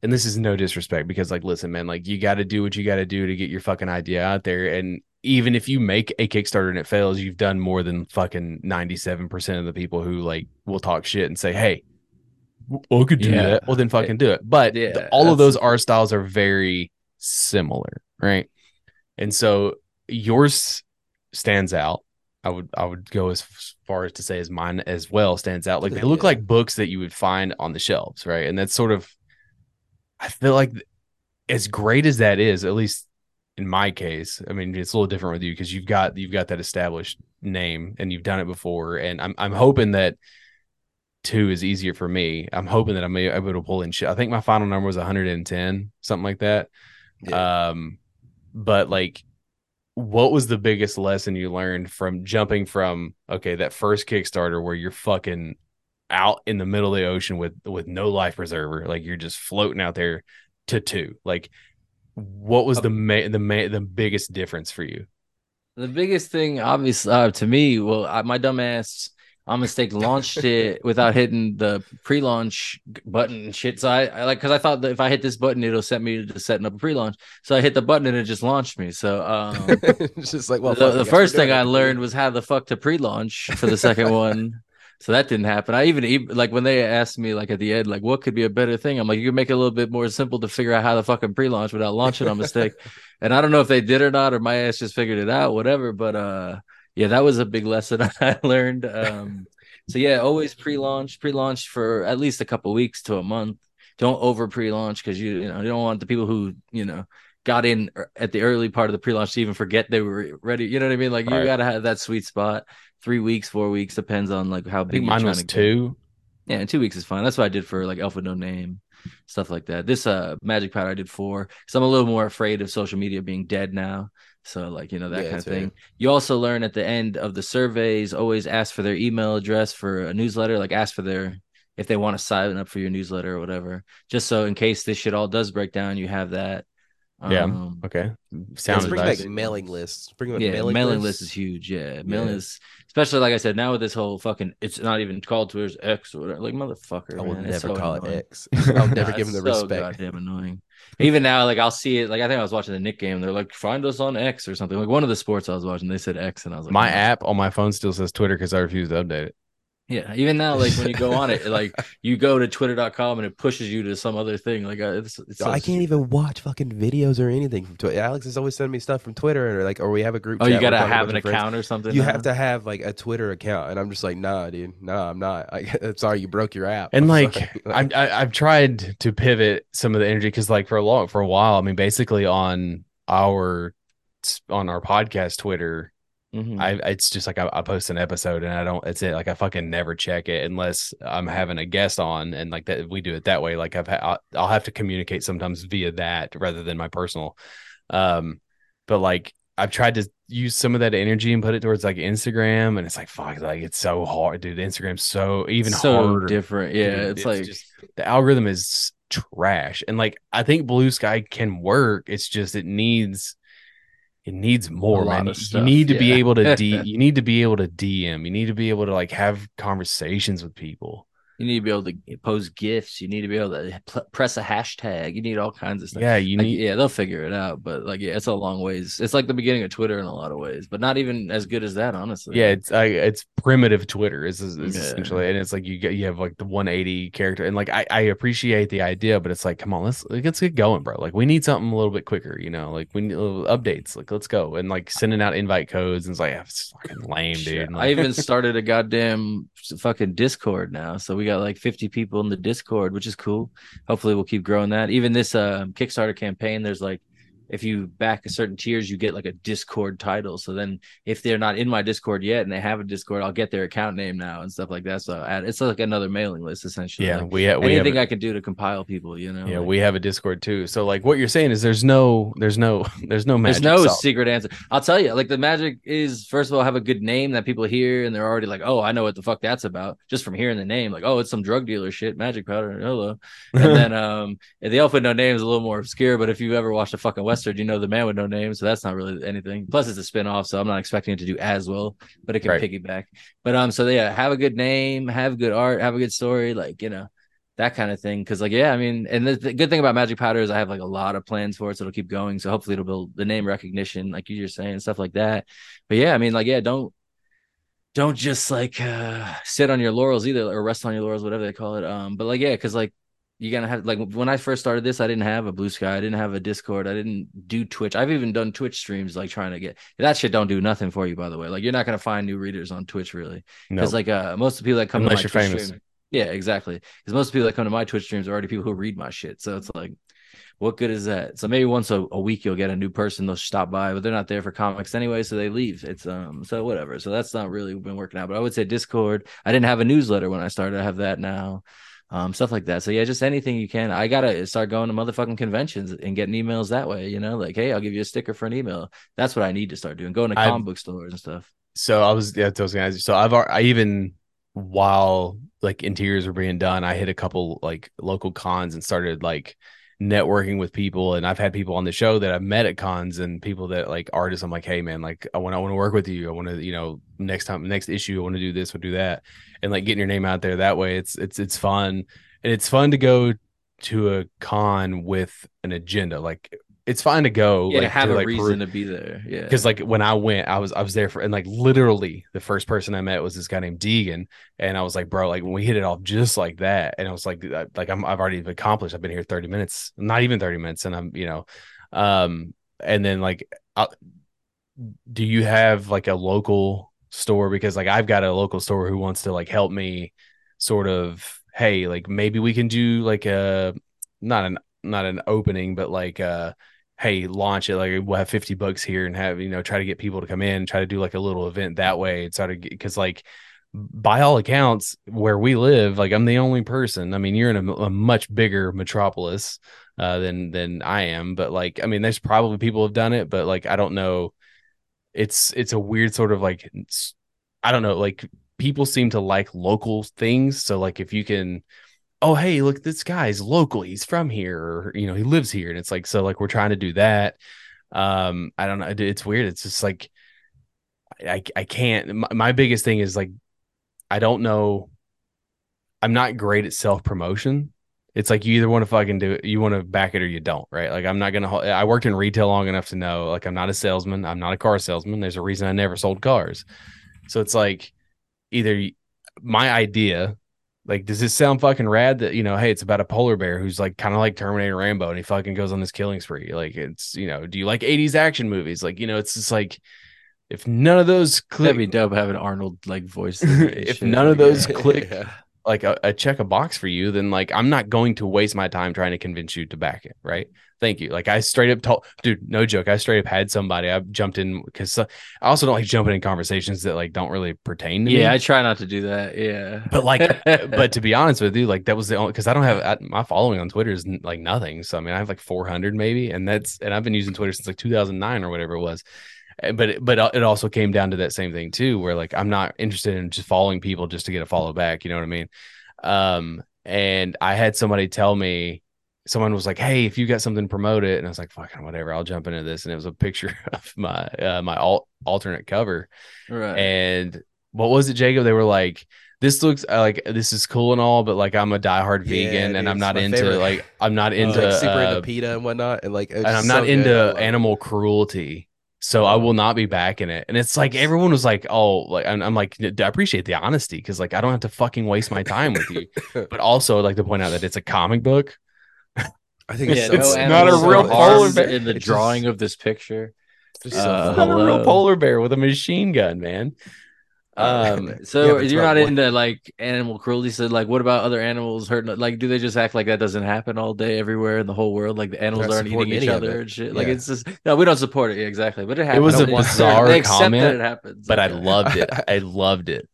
and this is no disrespect because, like, listen, man, like you got to do what you got to do to get your fucking idea out there. And even if you make a Kickstarter and it fails, you've done more than fucking ninety seven percent of the people who like will talk shit and say, hey. Well, I could do Yeah. that. Well, then fucking do it. But Yeah, the- all of those art styles are very similar, right? And so yours stands out. I would I would go as far as to say as mine as well stands out. Like they look Yeah. like books that you would find on the shelves, right? And that's sort of I feel like as great as that is, at least in my case, I mean it's a little different with you because you've got you've got that established name and you've done it before. And I'm I'm hoping that two is easier for me. I'm hoping that I'm able to pull in shit. I think my final number was 110, something like that. Yeah. Um, but like, what was the biggest lesson you learned from jumping from okay that first Kickstarter where you're fucking out in the middle of the ocean with with no life preserver, like you're just floating out there, to two? Like, what was the ma- the ma- the biggest difference for you? The biggest thing, obviously, uh, to me, well, I, my dumb ass on mistake launched it without hitting the pre-launch button and shit. So I, I like because I thought that if I hit this button, it'll set me to setting up a pre-launch. So I hit the button and it just launched me. So um, it's just like well, the, the first thing I learned was how the fuck to pre-launch for the second one. So that didn't happen. I even, even like when they asked me like at the end, like what could be a better thing? I'm like, you can make it a little bit more simple to figure out how to fucking pre-launch without launching on mistake. and I don't know if they did or not, or my ass just figured it out, whatever. But uh, yeah, that was a big lesson I learned. Um, so yeah, always pre-launch, pre-launch for at least a couple weeks to a month. Don't over pre-launch because you you know you don't want the people who you know got in er- at the early part of the pre-launch to even forget they were ready. You know what I mean? Like you Right. gotta have that sweet spot. Three weeks, four weeks depends on like how big mine was to get. two. Yeah, and two weeks is fine. That's what I did for like Alpha No Name, stuff like that. This uh Magic Powder I did four because I'm a little more afraid of social media being dead now. So like you know that Yeah, kind of that's right. thing. You also learn at the end of the surveys always ask for their email address for a newsletter. Like ask for their if they want to sign up for your newsletter or whatever. Just so in case this shit all does break down, you have that. Yeah. Um, Okay. Let's bring advice. back mailing lists. Bring back yeah, mailing, mailing, lists. list is huge. Yeah, mailing Yeah. list, especially like I said, now with this whole fucking, it's not even called Twitter's X or whatever. Like motherfucker, I will man, never so call annoying. it X. I'll never Nah, give him it's the so respect. Goddamn annoying. Even now, like I'll see it. Like I think I was watching the Nick game. They're like, find us on X or something. Like one of the sports I was watching, they said X, and I was like, My "Oh." app on my phone still says Twitter because I refuse to update it. Yeah, even now, like when you go on it, like you go to Twitter.com and it pushes you to some other thing. Like uh, it's, it's so I can't even watch fucking videos or anything from Twitter. Alex is always sending me stuff from Twitter or like, or we have a group. Oh, chat you gotta talking to a have an of friends. account or something. You now? have to have like a Twitter account, and I'm just like, nah, dude, nah, I'm not. I, I'm sorry, you broke your app. And I'm like. I'm, I, I've tried to pivot some of the energy because, like, for a long, for a while, I mean, basically on our on our podcast Twitter, Mhm. I it's just like I, I post an episode and I don't. It's it. Like I fucking never check it unless I'm having a guest on, and like that we do it that way. Like I've ha- I'll, have to communicate sometimes via that rather than my personal. Um, but like I've tried to use some of that energy and put it towards like Instagram, and it's like fuck, like it's so hard, dude. Instagram's so even so harder. different. Yeah, Dude, it's, like just the algorithm is trash and like i think Bluesky can work it's just it needs it needs more man. you, you need to be able to d you need to be able to dm you need to be able to like have conversations with people you need to be able to post gifts. You need to be able to pl- press a hashtag. You need all kinds of stuff. yeah you Like, need yeah, they'll figure it out, but like, yeah, it's a long ways. It's like the beginning of Twitter in a lot of ways, but not even as good as that, honestly. yeah it's I, it's primitive twitter is, is, is Yeah. essentially and it's like you get you have like the 180 character and like I, I appreciate the idea but it's like come on let's let's get going bro like we need something a little bit quicker you know like we need little updates like let's go and like sending out invite codes and it's like ah, it's fucking lame dude And, I even started a goddamn fucking Discord now. So we got like 50 people in the Discord, which is cool. Hopefully we'll keep growing that. Even this uh, Kickstarter campaign, there's like if you back a certain tiers, you get like a Discord title. So then if they're not in my Discord yet and they have a Discord, I'll get their account name now and stuff like that. So I- it's like another mailing list essentially. yeah Like, we have we anything I can do to compile people, you know. yeah like- we have a discord too so like what you're saying is there's no there's no there's no magic There's no sauce. secret answer. I'll tell you, like the magic is first of all have a good name that people hear and they're already like, oh, I know what the fuck that's about just from hearing the name. Like, oh, it's some drug dealer shit, magic powder. Hello. And then um the elf with no name is a little more obscure, but if you've ever watched a fucking western, you know the man with no name, so that's not really anything. Plus, it's a spin-off, so I'm not expecting it to do as well, but it can Right. piggyback. But um, so yeah, have a good name, have good art, have a good story, like you know that kind of thing. Cause like, yeah, I mean, and the, the good thing about Magic Powder is I have like a lot of plans for it. So it'll keep going. So hopefully it'll build the name recognition, like you were saying, stuff like that. But yeah, I mean, like, yeah, don't don't just like uh sit on your laurels either or rest on your laurels, whatever they call it. Um, but like, yeah, because like you're gonna have like when I first started this, I didn't have a Bluesky, I didn't have a Discord, I didn't do Twitch. I've even done Twitch streams like trying to get that shit don't do nothing for you, by the way. Like you're not gonna find new readers on Twitch really. no Because like uh most of the people that come Unless to you're my Twitch famous. stream- yeah, exactly. Because most of the people that come to my Twitch streams are already people who read my shit. So it's like, what good is that? So maybe once a, a week you'll get a new person, they'll stop by, but they're not there for comics anyway, so they leave. It's um so whatever. So that's not really been working out. But I would say Discord. I didn't have a newsletter when I started. I have that now. Um, stuff like that. So yeah, just anything you can. I gotta start going to motherfucking conventions and getting emails that way, you know, like, hey, I'll give you a sticker for an email. That's what I need to start doing. Going to I've- comic book stores and stuff. so I was yeah, those was gonna ask you. So I've I even while like interiors were being done, I hit a couple like local cons and started like networking with people and I've had people on the show that I've met at cons and people that like artists I'm like hey man like I want I want to work with you. I want to you know next time next issue I want to do this or do that. And like getting your name out there that way it's it's it's fun. And it's fun to go to a con with an agenda. Like it's fine to go Yeah, like, to have to, a like, reason to be there. Yeah. because like when I went, I was I was there for and like literally the first person I met was this guy named Deegan, and I was like, bro, like when we hit it off just like that, and I was like, I- like I'm I've already accomplished. I've been here 30 minutes, not even 30 minutes, and I'm you know, um, and then like, i do you have like a local store because like I've got a local store who wants to like help me, sort of, hey, like maybe we can do like a not an not an opening, but like uh hey, launch it. Like we'll have 50 bucks here and have, you know, try to get people to come in, try to do like a little event that way. And sort of because like by all accounts, where we live, like I'm the only person. I mean, you're in a, a much bigger metropolis uh than than I am, but like I mean, there's probably people have done it, but like I don't know. It's it's a weird sort of like I don't know, like people seem to like local things. So like if you can oh hey look this guy's local he's from here or you know he lives here and it's like so like we're trying to do that. Um i don't know it's weird it's just like i i can't my, my biggest thing is like i don't know i'm not great at self promotion it's like you either want to fucking do it you want to back it or you don't right? Like i'm not gonna i worked in retail long enough to know like i'm not a salesman i'm not a car salesman there's a reason i never sold cars. So it's like either my idea like, does this sound fucking rad that, you know, hey, it's about a polar bear who's like kind of like Terminator Rambo and he fucking goes on this killing spree? Like, it's, you know, do you like 80s action movies? Like, you know, it's just like, if none of those click, That'd be click, dope having Arnold like voice. if shit. none of those Yeah. click Yeah. Like a, a check a box for you, then like I'm not going to waste my time trying to convince you to back it. Right. Thank you. Like I straight up told, dude, no joke. I straight up had somebody. I jumped in because I also don't like jumping in conversations that like don't really pertain to me. Yeah, I try not to do that. Yeah. But like, but to be honest with you, like that was the only because I don't have I- my following on Twitter is like nothing. So I mean, I have like 400 maybe, and that's and I've been using Twitter since like 2009 or whatever it was. Uh, But it, but it also came down to that same thing too, where like I'm not interested in just following people just to get a follow back. You know what I mean? Um, and I had somebody tell me. Someone was like, "Hey, if you got something, promote it." And I was like, "Fucking whatever, I'll jump into this." And it was a picture of my uh, my alt- alternate cover, right. and what was it, Jakub? They were like, "This looks uh, like this is cool and all, but like I'm a diehard Yeah, vegan, dude, and I'm not into favorite. like I'm not into like super uh, into PETA and whatnot, and like, and I'm not so good. Into animal cruelty." So I will not be back in it, and it's like everyone was like, "Oh, like I'm, I'm like, I appreciate the honesty because like I don't have to fucking waste my time with you." but also, I'd like to point out that it's a comic book. I think yeah, it's, it's not a real polar bear. in the It's drawing just- of this picture. just Uh, It's fun. not a real polar bear with a machine gun, man. Uh, Um, so Yeah, you're not into like animal cruelty. So like, what about other animals hurting? Like, do they just act like that doesn't happen all day everywhere in the whole world? Like the animals aren't eating each other and shit. Like Yeah. it's just no, we don't support it yeah, exactly. But it happens. It was a bizarre comment, it happens. but I loved it. I loved it.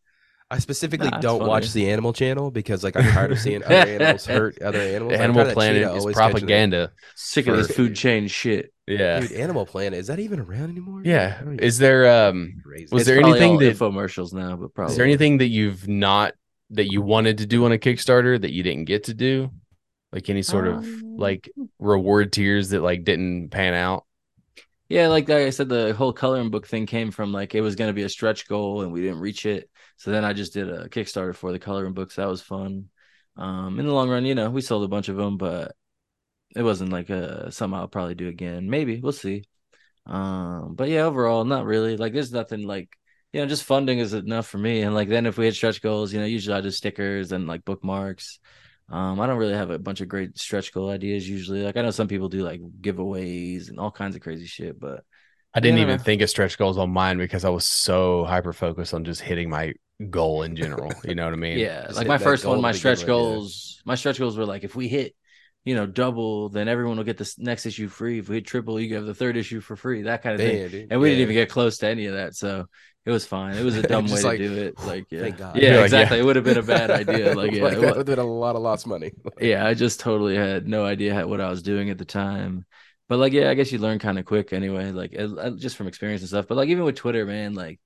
I specifically Nah, don't watch the Animal Channel because like I'm tired of seeing other animals hurt other animals. The Animal tired of that Planet is always catching them. propaganda. sick of this food chain shit. Yeah. Dude, Animal Planet is that even around anymore? Yeah. I don't even- Is there um Crazy. was It's there anything all that- infomercials now? But probably is there anything that you've not that you wanted to do on a Kickstarter that you didn't get to do? Like any sort of Um, like reward tiers that like didn't pan out? Yeah, like, like I said, the whole coloring book thing came from like it was going to be a stretch goal and we didn't reach it. So then I just did a Kickstarter for the coloring books. That was fun. Um, in the long run, you know, we sold a bunch of them, but it wasn't like a something I'll probably do again. Maybe we'll see. Um, but yeah, overall, not really. Like, there's nothing like you know, just funding is enough for me. And like then if we had stretch goals, you know, usually I do stickers and like bookmarks. Um, I don't really have a bunch of great stretch goal ideas usually. Like I know some people do like giveaways and all kinds of crazy shit, but I didn't even think of stretch goals on mine because I was so hyper focused on just hitting my goal in general. You know what I mean? yeah, just like my first one, my stretch yeah. goals, my stretch goals were like if we hit, you know, double, then everyone will get this next issue free. If we hit triple, you have the third issue for free. That kind of thing. Dude. And we didn't even get close to any of that, so it was fine. It was a dumb way Just to do it. Like, yeah, yeah, You're like, exactly. yeah. It would have been a bad idea. Like, yeah, like, it that would have been a lot of lost money. yeah, I just totally had no idea what I was doing at the time. But like, yeah, I guess you learn kind of quick anyway, like just from experience and stuff. But like, even with Twitter, man, like,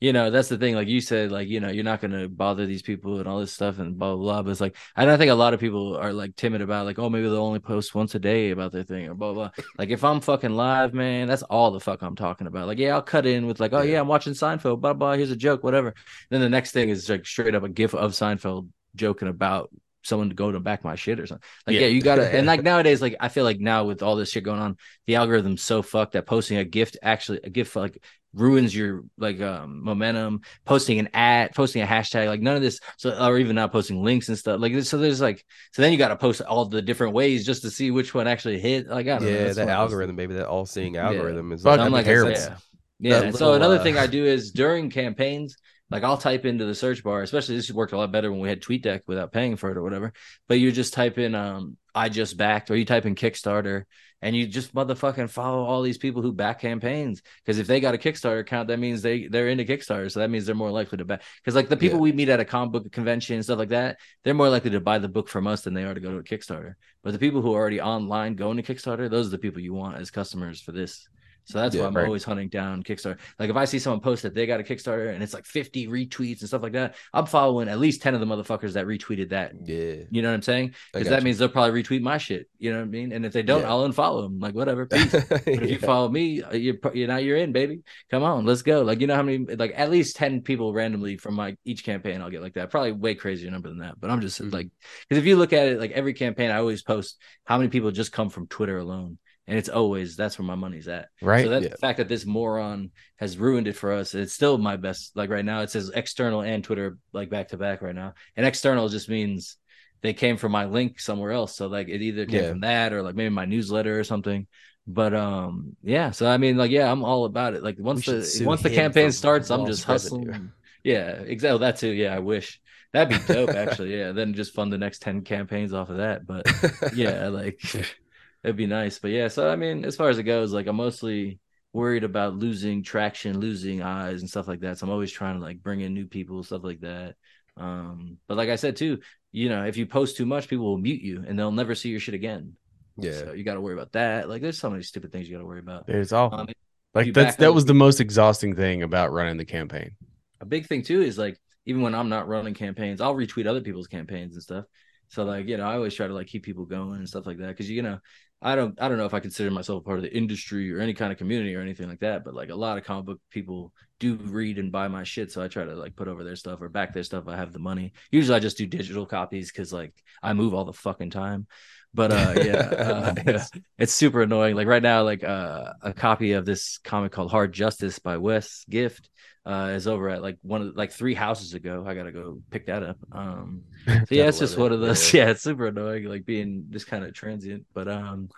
you know, that's the thing. Like you said, like, you know, you're not gonna bother these people and all this stuff and blah blah blah. But it's like I don't think a lot of people are like timid about like, oh, maybe they'll only post once a day about their thing or blah blah. like if I'm fucking live, man, that's all the fuck I'm talking about. Like, yeah, I'll cut in with like, oh yeah, I'm watching Seinfeld, blah blah. Here's a joke, whatever. Then the next thing is like straight up a gif of Seinfeld joking about someone to go to back my shit or something. Like, yeah, Yeah. you gotta and like nowadays, like I feel like now with all this shit going on, the algorithm's so fucked that posting a gift actually a gift like ruins your like um momentum posting an ad posting a hashtag like none of this so or even not posting links and stuff like so there's like so then you got to post all the different ways just to see which one actually hit like i don't know Yeah, that one of those algorithm, maybe that all-seeing Yeah. algorithm is Fuck, so I'm like, terrible. yeah, yeah. And so another uh, thing I do is during campaigns, like I'll type into the search bar, especially this worked a lot better when we had TweetDeck without paying for it or whatever. But you just type in um I just backed or you type in Kickstarter and you just motherfucking follow all these people who back campaigns. Because if they got a Kickstarter account, that means they they're into Kickstarter. So that means they're more likely to back. Because like the people Yeah. we meet at a comic book convention and stuff like that, they're more likely to buy the book from us than they are to go to a Kickstarter. But the people who are already online going to Kickstarter, those are the people you want as customers for this. So that's Yeah, why I'm right. always hunting down Kickstarter. Like if I see someone post that they got a Kickstarter and it's like 50 retweets and stuff like that, I'm following at least 10 of the motherfuckers that retweeted that. Yeah. You know what I'm saying? Because that you. means they'll probably retweet my shit. You know what I mean? And if they don't, Yeah. I'll unfollow them. Like whatever. Peace. But if you follow me, you're you're now you're in, baby. Come on, let's go. Like you know how many like at least ten people randomly from my each campaign I'll get like that. Probably way crazier number than that. But I'm just Mhm. like because if you look at it, like every campaign, I always post how many people just come from Twitter alone, and it's always that's where my money's at. right? So that Yeah. the fact that this moron has ruined it for us, it's still my best. Like right now, it says external and Twitter like back to back right now, and external just means they came from my link somewhere else. So like it either came Yeah. from that or like maybe my newsletter or something. But um, yeah. So I mean, like, yeah, I'm all about it. Like once the once the campaign starts, I'm just revenue. hustling. Yeah, exactly. That too. Yeah, I wish that'd be dope. actually, yeah. Then just fund the next ten campaigns off of that. But yeah, like it'd be nice. But yeah, so I mean, as far as it goes, like I'm mostly worried about losing traction, losing eyes and stuff like that. So I'm always trying to like bring in new people, stuff like that. Um, but like I said too, you know, if you post too much, people will mute you and they'll never see your shit again. yeah. So you got to worry about that. Like there's so many stupid things you got to worry about. It's all. Um, like that's that was the most exhausting thing about running the campaign. a big thing too is like even when I'm not running campaigns, I'll retweet other people's campaigns and stuff. So like you know, I always try to like keep people going and stuff like that because you know, I don't I don't know if I consider myself a part of the industry or any kind of community or anything like that, but like a lot of comic book people do read and buy my shit, so I try to like put over their stuff or back their stuff. I have the money. Usually, I just do digital copies because like I move all the fucking time. But uh yeah, uh, Nice. it's super annoying. Like right now, like uh, a copy of this comic called Hard Justice by Wes Gift uh, is over at like one of like three houses ago. I gotta go pick that up. Um, so yeah, it's just love one of those. yeah. Yeah. it's super annoying, like being just kind of transient. But um,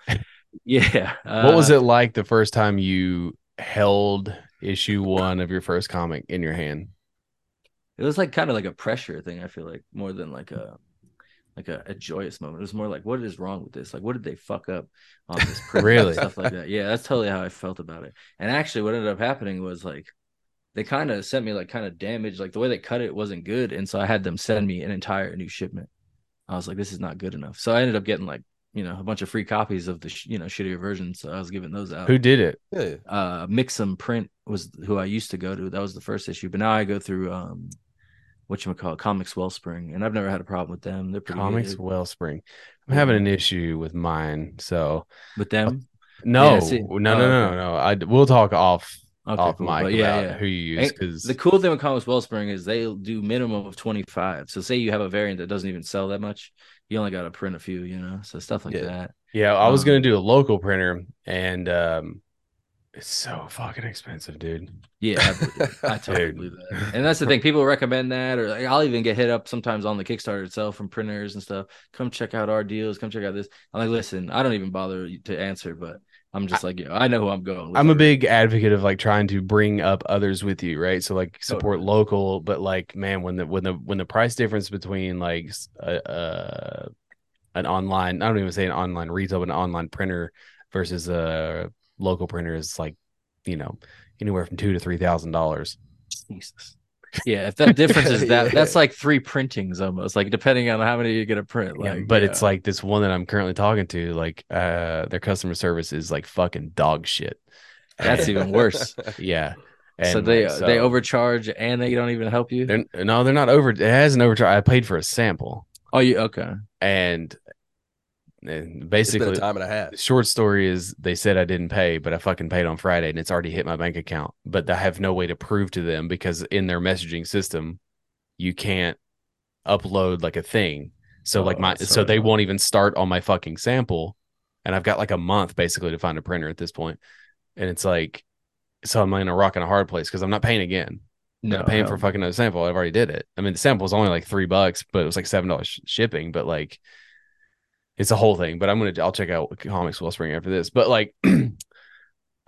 yeah. what was uh, it like the first time you held issue one of your first comic in your hand? It was like kind of like a pressure thing. I feel like more than like a like a, a joyous moment. It was more like, what is wrong with this? Like, what did they fuck up on this? Really? stuff like that. Yeah, that's totally how I felt about it. And actually, what ended up happening was like they kind of sent me like kind of damaged. Like the way they cut it wasn't good, and so I had them send me an entire new shipment. I was like, this is not good enough. So I ended up getting like you know a bunch of free copies of the sh- you know shittier versions. So I was giving those out Who did it? Yeah. uh Mixam Print was who I used to go to. That was the first issue, but now I go through um what you call Comix Wellspring, and I've never had a problem with them. They're pretty Comics good. Wellspring. I'm having an issue with mine, so with them. no, Yeah, no, no, oh, no, okay. no. I we'll talk off Okay, off cool. mic yeah, about yeah. who you use because The cool thing with Comix Wellspring is they do minimum of twenty five. So say you have a variant that doesn't even sell that much, you only got to print a few, you know. So stuff like Yeah. that. yeah, I was um, gonna do a local printer, and um, it's so fucking expensive, dude. Yeah, I. I totally believe that. And that's the thing. People recommend that, or like, I'll even get hit up sometimes on the Kickstarter itself from printers and stuff. Come check out our deals. Come check out this. I'm like, listen, I don't even bother to answer, but I'm just like, yo, I know who I'm going. with I'm a big advocate of like trying to bring up others with you, right? So like support local, but like man, when the when the when the price difference between like a, uh an online, I don't even say an online retail, but an online printer versus a local printer is like, you know, anywhere from two to three thousand dollars. Jesus. Yeah, if that difference is that, Yeah. that's like three printings almost. Like depending on how many you get a print. Yeah, but yeah. it's like this one that I'm currently talking to, like uh their customer service is like fucking dog shit. That's even worse. Yeah. so they like, they overcharge and they don't even help you. They're, no, they're not over. It has an overcharge. I paid for a sample, Oh, you okay? and, and basically, time and a half. short story is they said I didn't pay, but I fucking paid on Friday, and it's already hit my bank account. But I have no way to prove to them because in their messaging system, you can't upload like a thing. So like Oh, my that's so they won't even start on my fucking sample, and I've got like a month basically to find a printer at this point, and it's like, so I'm in a rock and a hard place because I'm not paying again. No, not paying for fucking another sample. I've already did it. I mean, the sample was only like three bucks, but it was like seven dollars sh- shipping. But like, it's a whole thing. But I'm gonna I'll check out Comix Wellspring after this. But like, I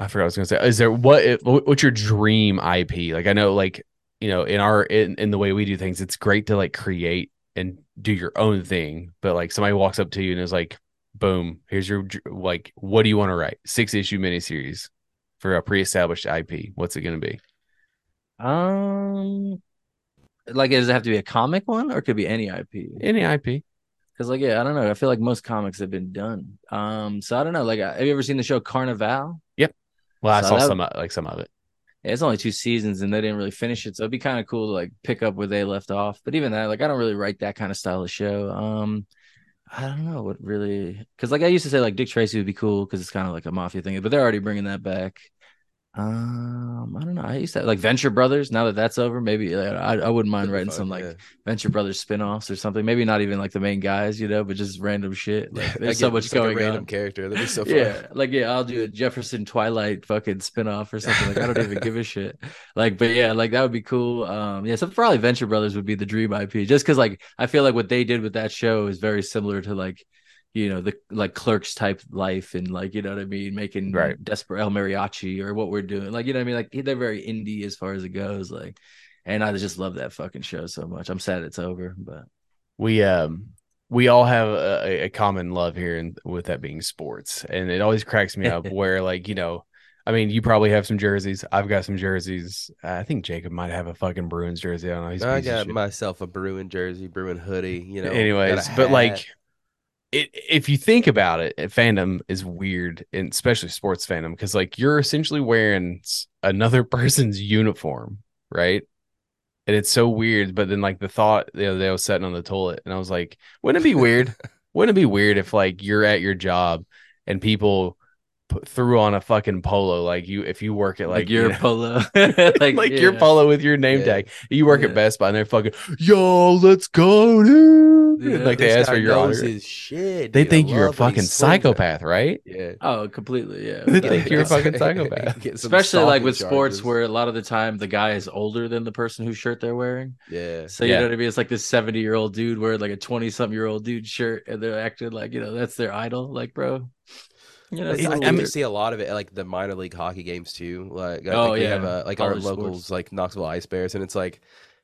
forgot what I was gonna say. Is there what what's your dream IP? Like I know like you know in our in, in the way we do things, it's great to like create and do your own thing. But like somebody walks up to you and is like, boom, here's your like, what do you want to write? Six issue miniseries for a pre-established IP. What's it gonna be? Um, like, does it have to be a comic one, or it could be any IP? Any IP. Because, like, yeah, I don't know. I feel like most comics have been done. Um, so I don't know. Like, uh, have you ever seen the show Carnival? Yep. Well, I So saw that- some like some of it. Yeah, it's only two seasons, and they didn't really finish it. So it'd be kind of cool to like pick up where they left off. But even that, like, I don't really write that kind of style of show. Um, I don't know what really, because like I used to say, like Dick Tracy would be cool because it's kind of like a mafia thing, but they're already bringing that back. Um, I don't know. I used to like Venture Brothers. Now that that's over, maybe like, I I wouldn't mind writing some like yeah. Venture Brothers spin-offs or something. Maybe not even like the main guys, you know, but just random shit. Like there's so much just, like, random on. character. That'd be so fun. Yeah, like yeah, I'll do a Jefferson Twilight fucking spin-off or something. Like I don't even give a shit. Like, but yeah, like that would be cool. Um, yeah, so probably Venture Brothers would be the dream IP, just because like I feel like what they did with that show is very similar to like, you know, the like clerks type life and like you know what I mean, making Right. Desperate El Mariachi or what we're doing. Like you know what I mean, like they're very indie as far as it goes. Like, and I just love that fucking show so much. I'm sad it's over, but we um we all have a, a common love here and with that being sports and it always cracks me up where like you know i mean you probably have some jerseys i've got some jerseys i think Jakub might have a fucking bruins jersey i don't know he's a I got myself a Bruin jersey, Bruin hoodie. You know. anyways but like it, if you think about it fandom is weird and especially sports fandom because like you're essentially wearing another person's uniform right? And it's so weird but then like the thought the other day i was sitting on the toilet and i was like wouldn't it be weird? Wouldn't it be weird if like you're at your job and people put, threw on a fucking polo like you if you work at like, like, your you know, polo, like, like, your yeah. polo with your name Yeah. tag you work Yeah. at best buy and they're fucking yo let's go dude Yeah. like they ask for your knows autograph. shit. They dude. I think you're a love when he fucking slings it. psychopath, right? Yeah. Oh, completely, yeah. They think you're a fucking psychopath. Especially like stalking with sports where a lot of the time the guy is older than the person whose shirt they're wearing. yeah. So you Yeah. know what I mean? It's like this 70 year old dude wearing like a 20 something year old dude shirt and they're acting like, you know, that's their idol. Like, bro. You know, I it's think- a I little think you weird. see a lot of it like the minor league hockey games too. Like, I Oh, think we have yeah. a, like our College sports. locals, like Knoxville Ice Bears, and it's like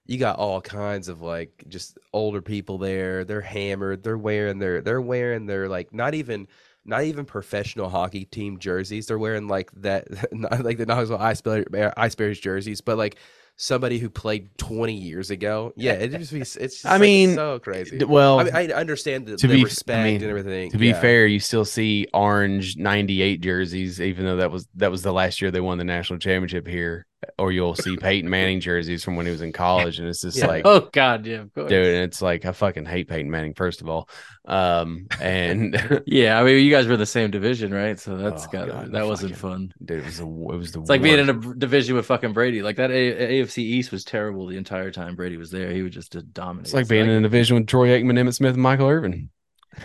you got all kinds of like just older people there. They're hammered. They're wearing their they're wearing their like not even not even professional hockey team jerseys. They're wearing like that not like the Knoxville Ice Bear, Ice Bears jerseys, but like somebody who played 20 years ago. Yeah, it just be it's just I like, mean, so crazy. Well, I, mean, I understand the, to the be- I respect mean, and everything. to be yeah. fair, you still see orange 98 jerseys, even though that was that was the last year they won the national championship here. Or you'll see Peyton Manning jerseys from when he was in college, and it's just Yeah. like Oh god, yeah, of course. dude, and it's like I fucking hate Peyton Manning, first of all. Um and Yeah, I mean you guys were the same division, right? So that's Oh, got God, that wasn't fucking- fun. dude, it was the it was the It's like being in a division with fucking Brady. Like that a- AFC East was terrible the entire time Brady was there. He was just uh, dominate. It's like being I in a division with Troy Aikman, Emmitt Smith, and Michael Irvin.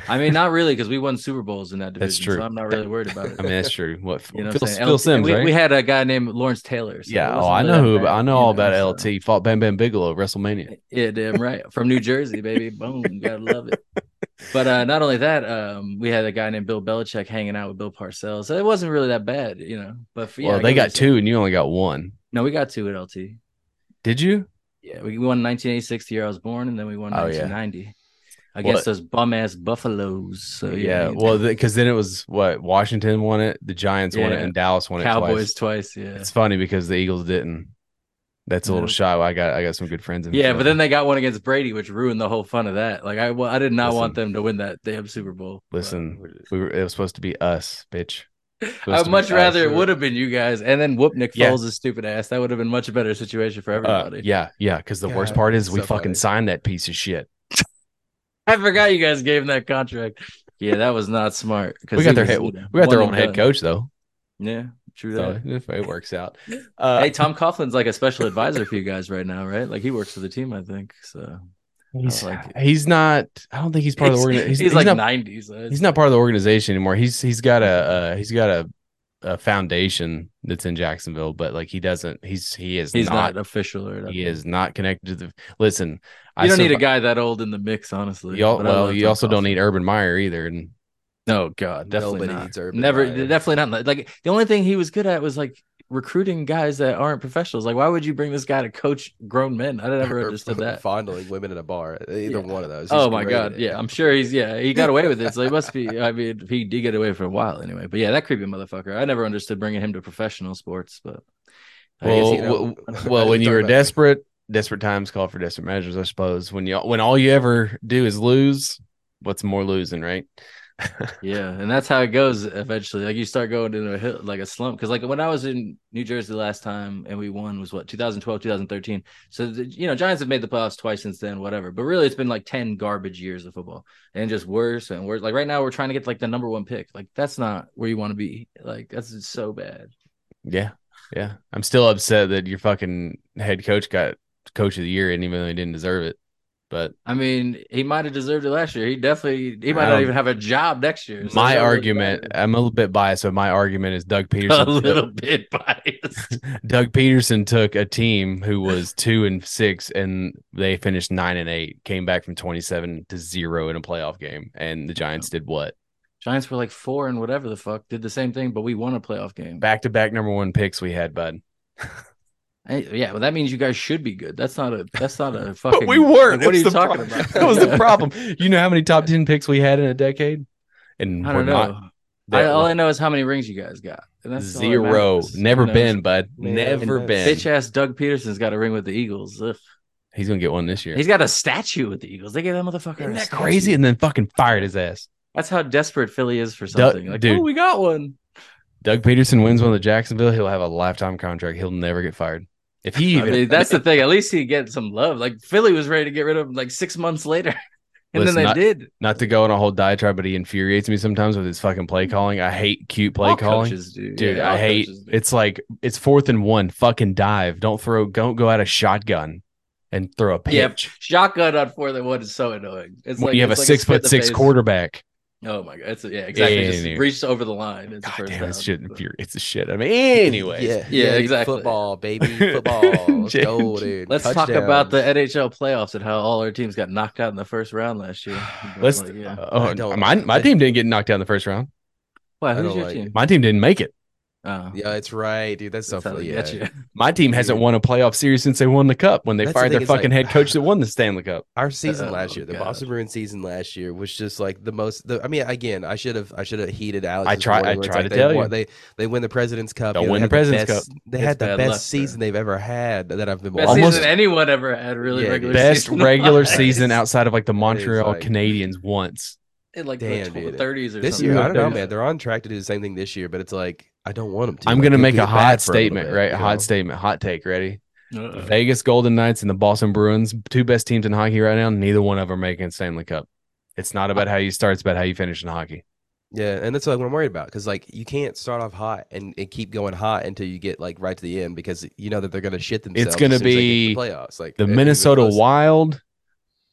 I mean, not really, because we won Super Bowls in that division. That's true. So I'm not really worried about it. I mean, that's true. What you know, Phil, Phil Simms, we, right? we had a guy named Lawrence Taylor. so yeah, oh, I know who. bad, I know all about so- LT. Fought Bam Bam Bigelow WrestleMania. Yeah, damn right. From New Jersey, baby. Boom. Gotta love it. But uh, not only that, um, we had a guy named Bill Belichick hanging out with Bill Parcells. So it wasn't really that bad, you know. But for, yeah, well, they got you're saying. two, and you only got one. No, we got two at LT. Did you? Yeah, we won 1986, the year I was born, and then we won Oh, yeah. 1990 against those bum ass Buffaloes. So yeah. yeah, Well, because then it was what Washington won it, the Giants won it, and Dallas won it Cowboys twice. twice. Yeah, It's funny because the Eagles didn't. That's a little Yeah. shy. I got I got some good friends in. yeah, but then they got one against Brady, which ruined the whole fun of that. Like I, well, I did not want them to win that damn Super Bowl. but- listen, we were, it was supposed to be us, bitch. I'd much rather it would have been you guys, and then whoop Nick Yeah. Foles' stupid ass. That would have been much better situation for Uh, everybody. yeah, yeah. Because the worst part is we so fucking funny. signed that piece of shit. I forgot you guys gave him that contract. Yeah, that was not smart. We got their head, we got their own head done. coach though, Yeah, true so that. if it works out. Uh, hey, Tom Coughlin's like a special advisor for you guys right now, right? Like he works for the team, I think. So he's, like he's not. I don't think he's part of the organization. he's, He's, like not, nineties. he's not part of the organization anymore. He's he's got a uh, he's got a, a foundation that's in Jacksonville, but like he doesn't. He's he is He's not, not. official or he is not connected to the. Listen, You don't need a guy that old in the mix, honestly. You al- but well, you also don't need Urban Meyer either, and No, God, definitely Nobody not. needs Urban Never, Meyer. definitely not. Like the only thing he was good at was like recruiting guys that aren't professionals. Like, why would you bring this guy to coach grown men? I never understood that. Fondling women in a bar. Either Yeah. one of those. Oh my god, yeah, I'm sure he's yeah he got away with it. So he must be. I mean, he did get away for a while anyway. But yeah, that creepy motherfucker. I never understood bringing him to professional sports, but I guess well, you know, w- I well, when you talk were about- desperate, desperate times call for desperate measures. I suppose when you when all you ever do is lose, what's more losing, right? Yeah, and that's how it goes eventually. Like you start going into a hill, like a slump. Because like when I was in New Jersey last time and we won was what 2012, 2013. So the, you know, Giants have made the playoffs twice since then, whatever. But really, it's been like ten garbage years of football and just worse and worse. Like right now, we're trying to get like the number one pick. Like that's not where you want to be. Like that's just so bad. Yeah, yeah. I'm still upset that your fucking head coach got coach of the year, and even though he didn't deserve it, but I mean, he might have deserved it last year. He definitely he might not um, even have a job next year. so my it doesn't really argument. I'm a little bit biased, but my argument is Doug Pederson. a little bit biased. Doug Pederson took a team who was two and six, and they finished nine and eight. Came back from twenty seven to zero in a playoff game, and the Giants did what? Giants were like four and whatever the fuck did the same thing, but we won a playoff game. Back to back number one picks we had, bud. Hey, yeah, well, that means you guys should be good. That's not a. That's not a fucking. But we weren't. Like, what are you talking about? that was the problem. You know how many top ten picks we had in a decade? And I we're don't know. I, all I know is how many rings you guys got. And that's zero. Never been, bud. Man, Never been. Bitch ass Doug Pederson's got a ring with the Eagles. Ugh. He's gonna get one this year. He's got a statue with the Eagles. They gave that motherfucker. Isn't a that crazy? And then fucking fired his ass. That's how desperate Philly is for something. like, dude. oh, we got one. Doug Pederson wins one with Jacksonville. He'll have a lifetime contract. He'll never get fired. If he I mean, that's the thing. At least he get some love. Like Philly was ready to get rid of him like six months later, and Listen, then they not- did. not to go on a whole diatribe, but he infuriates me sometimes with his fucking play calling. I hate cute play All calling. coaches do. Dude, Yeah, I hate coaches it's like it's fourth and one. Fucking dive. Don't throw don't go out a shotgun and throw a Yeah, pitch. shotgun on fourth and one is so annoying. It's When like you have a like six foot six face. quarterback. Oh my god, it's yeah, exactly. Yeah, Just yeah, yeah. reached over the line. It's a God first damn, it's shit infuriates the shit. I mean, anyway. Yeah, Yeah, exactly. Football, baby, football. Let's go, dude. Let's talk about the NHL playoffs and how all our teams got knocked out in the first round last year. Let's Like, yeah. oh, I my my team didn't get knocked out in the first round. Wow, I who's your like team? it. My team didn't make it. Oh, Yeah, it's right, dude. That's so that's how funny. Yeah. My team hasn't won a playoff series since they won the cup when they That's the fired thing, their it's like- fucking head coach that won the Stanley Cup. Our season Oh, last year, the God. Boston Bruins season last year was just like the most. The, I mean, again, I should have, I should have heated Alex. I try- I try to tell you. they they win the President's Cup. Don't you know, win they the had President's best- They It's had the best luck, season bro. they've ever had that I've been Best watching. Almost- season anyone ever had. Really, Yeah, regular Best season. regular season outside of like the Montreal like- Canadiens once. in like Damn, the dude. thirties or This something. year, I don't know, man. They're on track to do the same thing this year, but it's like I don't want them to. I'm Like, gonna make a hot bad for a statement, bit, right? you Hot know? statement, hot take. Ready? Uh-oh. Vegas Golden Knights and the Boston Bruins, two best teams in hockey right now. Neither one of them are making Stanley Cup. It's not about how you start; it's about how you finish in hockey. Yeah, and that's like what I'm worried about because like you can't start off hot and, and keep going hot until you get like right to the end because you know that they're gonna shit themselves. It's gonna as soon as they get to be the playoffs, like The if- if Minnesota those- Wild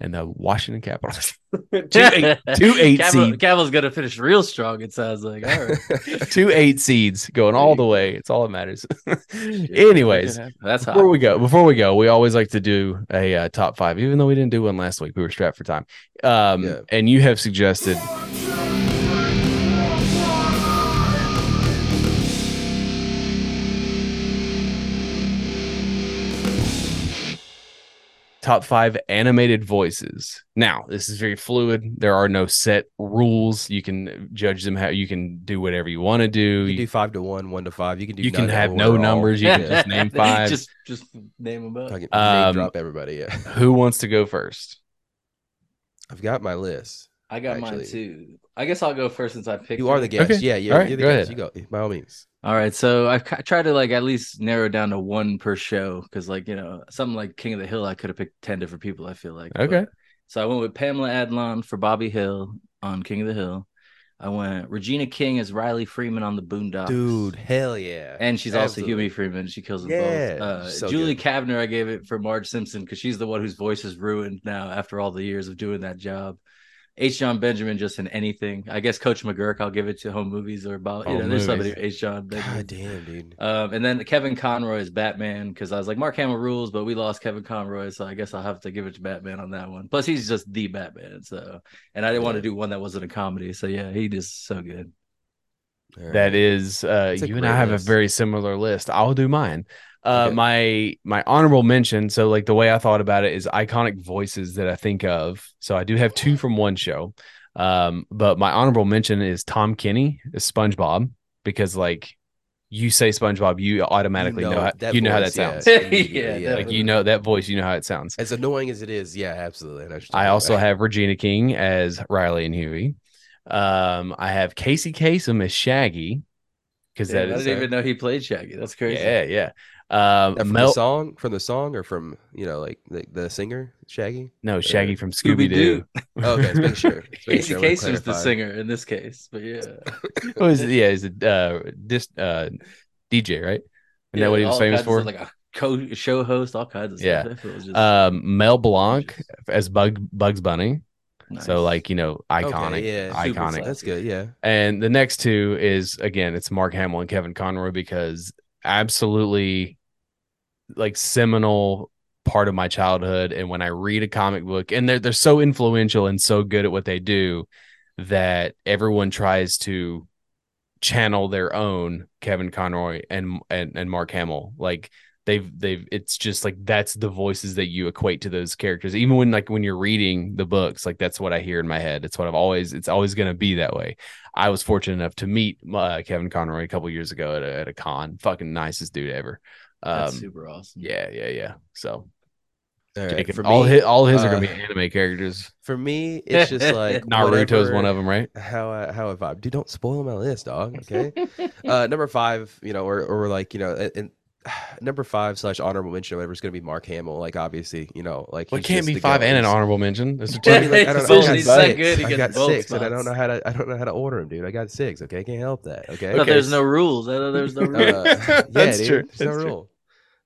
and the Washington Capitals. two eight, two eight Cavill, seed, Cavill's gonna finish real strong. It sounds like. All right. two eight seeds going all the way. It's all that matters. Anyways, that's before we go, before we go, we always like to do a uh, top five, even though we didn't do one last week. We were strapped for time. Um, Yeah. and you have suggested top five animated voices. Now, this is very fluid. There are no set rules. You can judge them how you can do whatever you want to do. You can You, do five to one, one to five. You can do. you can have or no all. numbers. You can just name five. just just name them up. Um, name drop everybody. Yeah, Who wants to go first? I've got my list. I got mine too. I guess I'll go first since I picked. You are the mine. guest. Okay. Yeah, yeah. All right, you're the go guest. You go by all means. All right, so I've ki- tried to like at least narrow down to one per show because, like, you know, something like King of the Hill, I could have picked ten different people. I feel like. Okay. But- so I went with Pamela Adlon for Bobby Hill on King of the Hill. I went Regina King as Riley Freeman on the Boondocks. Dude, hell yeah. And she's also Absolutely. Huey Freeman. She kills them Yeah, both. Uh, so Julie good. Kavner, I gave it for Marge Simpson because she's the one whose voice is ruined now after all the years of doing that job. H. John Benjamin just in anything. I guess Coach McGuirk, I'll give it to home movies or about you know, there's somebody movies. H. John Benjamin. God damn, dude. Um, and then Kevin Conroy is Batman because I was like Mark Hamill rules, but we lost Kevin Conroy, so I guess I'll have to give it to Batman on that one. Plus, he's just the Batman, so and I didn't want to do one that wasn't a comedy. So yeah, he just so good. All right. That is, uh, you and I have list. a very similar list. I'll do mine. Uh, Okay. my my honorable mention. So, like the way I thought about it is iconic voices that I think of. So I do have two from one show, um, but my honorable mention is Tom Kenny, is SpongeBob, because like you say SpongeBob, you automatically know, how, that you know how that voice, yeah, sounds. Yeah, yeah. Like you know that voice, you know how it sounds. As annoying as it is, yeah, absolutely. I, know what you're I also have Regina King as Riley and Huey. Um, I have Casey Kasem as Shaggy because Damn, that I didn't even know he played Shaggy. That's crazy. yeah, yeah. Um, from Mel, the song, from the song, or from you know, like the, the singer Shaggy. no Shaggy uh, from Scooby Doo. Oh, okay, let's make sure. Let's make Casey sure we're Kasem was the singer in this case, but yeah. oh, is it, yeah, is it uh, this uh, DJ right? Isn't that what he was famous for? like a co show host, all kinds of stuff. Yeah. That fool was just um, Mel Blanc as Bug Bugs Bunny. nice. So like you know, iconic, Okay, yeah, iconic. solid. That's good. Yeah. And the next two is again, it's Mark Hamill and Kevin Conroy because absolutely like seminal part of my childhood. And when I read a comic book, and they're they're so influential and so good at what they do that everyone tries to channel their own Kevin Conroy and and, and Mark Hamill. Like they've they've it's just like that's the voices that you equate to those characters. Even when like when you're reading the books, like that's what I hear in my head. It's what I've always it's always gonna be that way. I was fortunate enough to meet uh, Kevin Conroy a couple years ago at a, at a con. Fucking nicest dude ever. That's Um, super awesome. yeah, yeah, yeah. So All right. Jakub, For all me, his all his are uh, gonna be anime characters. for me, it's just like Naruto's whatever- one of them, right? How I, how I vibe. Dude, don't spoil my list, dog. Okay. uh, number five, you know, or or like you know, and number five slash honorable mention, or whatever is going to be Mark Hamill. Like obviously, you know, like Well, it can't be five and an honorable mention. This is I mean, like, I don't know. He's I got he's six. good, I got both six, and I don't know how to. I don't know how to order them, dude. I got six. Okay, I can't help that. Okay. I Okay, there's no rules. I thought there's no rules. Uh, yeah, That's dude, true. There's no That's true. rule.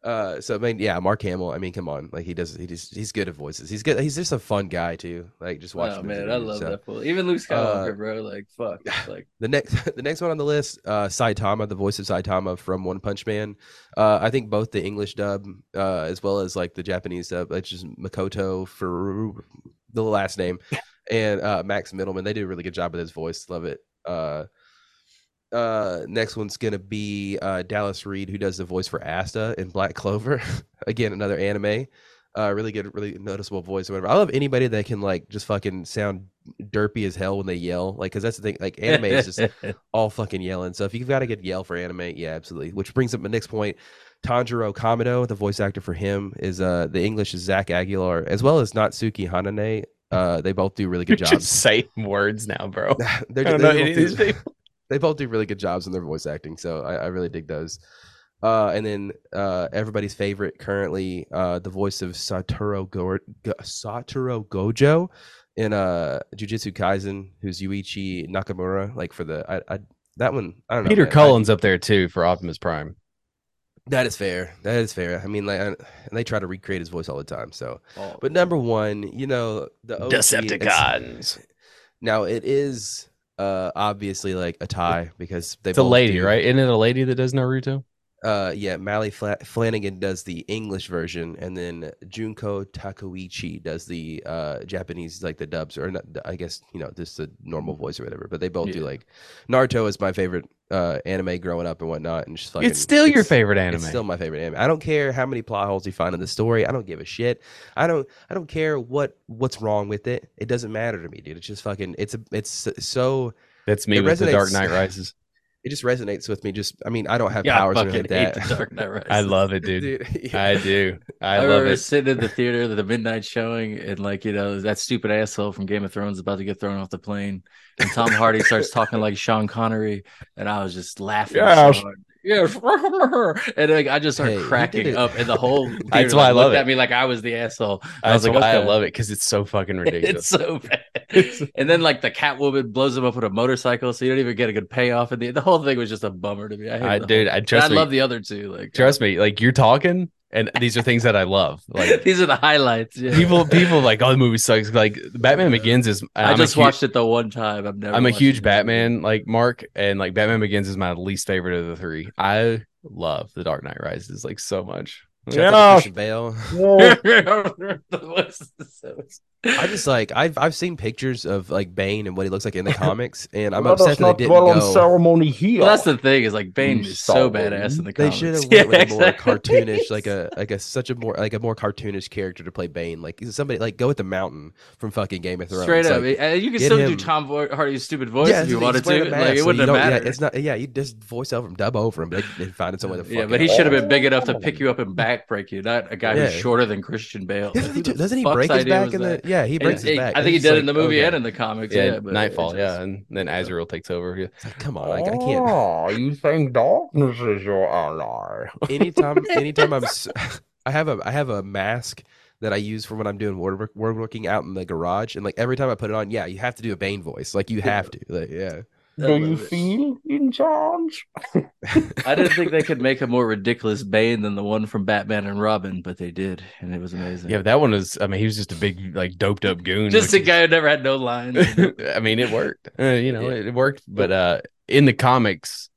Uh, so I mean, yeah, Mark Hamill. I mean, come on, like he does. He just he's good at voices. He's good. He's just a fun guy too. Like just watching. oh man, as I love so. that fool. Even Luke Skywalker, Uh, bro. Like fuck. Like The next, the next one on the list, uh, Saitama, the voice of Saitama from One Punch Man. Uh, I think both the English dub, uh, as well as like the Japanese dub, which is Makoto for the last name, and uh, Max Mittelman. They do a really good job with his voice. Love it. Uh, uh, next one's gonna be uh, Dallas Reid, who does the voice for Asta in Black Clover. Again, another anime. Uh, really good, really noticeable voice or whatever. I love anybody that can like just fucking sound derpy as hell when they yell. Like, cause that's the thing. Like, anime is just all fucking yelling. So if you've got a good yell for anime, yeah, absolutely. Which brings up my next point. Tanjiro Kamado, the voice actor for him, is uh the English is Zach Aguilar, as well as Natsuki Hanae. Uh, they both do really You're good just jobs. saying words now, bro. They're- I don't they know both do- these people. They both do really good jobs in their voice acting, so I, I really dig those. Uh, and then uh, everybody's favorite currently, uh, the voice of Satoru Go- Go- Satoru Gojo in uh, Jujutsu Kaisen, who's Yuichi Nakamura. Like for the I, I that one, I don't know. Peter man. I- Cullen's up there too for Optimus Prime. that is fair. That is fair. I mean, like, I, and they try to recreate his voice all the time. So, oh, but number one, you know, the OG, it's- Decepticons. Now it is uh obviously like a tie because they It's a lady, do- right? Isn't it a lady that does Naruto? Uh, yeah, Maile Fla- Flanagan does the English version, and then Junko Takeuchi does the uh Japanese, like the dubs, or not, I guess you know just the normal voice or whatever. But they both do like Naruto is my favorite uh anime growing up and whatnot, and just fucking, it's still your favorite anime. It's still my favorite anime. I don't care how many plot holes you find in the story. I don't give a shit. I don't. I don't care what what's wrong with it. It doesn't matter to me, dude. It's just fucking. It's a. It's so. That's me it with the Dark Knight Rises. It just resonates with me. Just I mean, I don't have Yeah, powers or fucking anything hate like that. Dark Knight I love it, dude. Dude, yeah. I do. I, I, love remember it. sitting in the theater, the midnight showing, and like you know that stupid asshole from Game of Thrones about to get thrown off the plane, and Tom Hardy starts talking like Sean Connery, and I was just laughing. Yes. So Yes, and like I just started Hey, cracking up, and the whole theater That's why like, I love looked it. at me like I was the asshole. I That's was like, I love it because it's so fucking It's ridiculous. so bad. and then like the Catwoman blows him up with a motorcycle, so you don't even get a good payoff. And the the whole thing was just a bummer to me. I, hate I, dude, I trust I love the other two. Like Trust uh, me, like you're talking, and these are things that I love. Like these are the highlights. Yeah. people, people like, oh, the movie sucks. Like Batman Begins is. I I'm just watched it the one time. I've never. I'm a huge. Batman like Mark, and like Batman Begins is my least favorite of the three. I love The Dark Knight Rises like so much. Shout out to Christian Bale. I just like I've I've seen pictures of like Bane and what he looks like in the comics, and I'm upset that they didn't go. ceremony here. Well, that's the thing is like Bane is so badass in the comics. They should have Yeah, went with a more cartoonish, like a like a such a more like a more cartoonish character to play Bane. Like somebody like go with the Mountain from fucking Game of Thrones. straight up. Like, Uh, you can get still do Tom Vo- Hardy's stupid voice yeah, if you wanted to. a Like it wouldn't have don't- yeah, it's not. Yeah, you just voice over him, dub over him. They, they find some way to. Yeah, fucking- but he should have been big enough to pick you up and backbreak you, not a guy who's shorter than Christian Bale. Doesn't he, do- doesn't he break his back was in the? that? Yeah, he breaks And his back. I think he did it like, in the movie okay. and in the comics. yeah, Yeah, but Knightfall. just- Yeah, and then Azrael takes over. Yeah. It's like, come on, like, I can't. Oh, you think darkness is your ally? anytime anytime I'm s- I have a I have a mask that I use for when I'm doing woodwork, woodworking out in the garage and like every time I put it on, yeah, you have to do a Bane voice. Like you have to. Like yeah. I you it. feel in charge? I didn't think they could make a more ridiculous Bane than the one from Batman and Robin, but they did, and it was amazing. Yeah, that one was. I mean, he was just a big, like, doped up goon. just a guy who never had no lines. I mean, it worked. Uh, you know, Yeah. it, it worked. But uh, in the comics,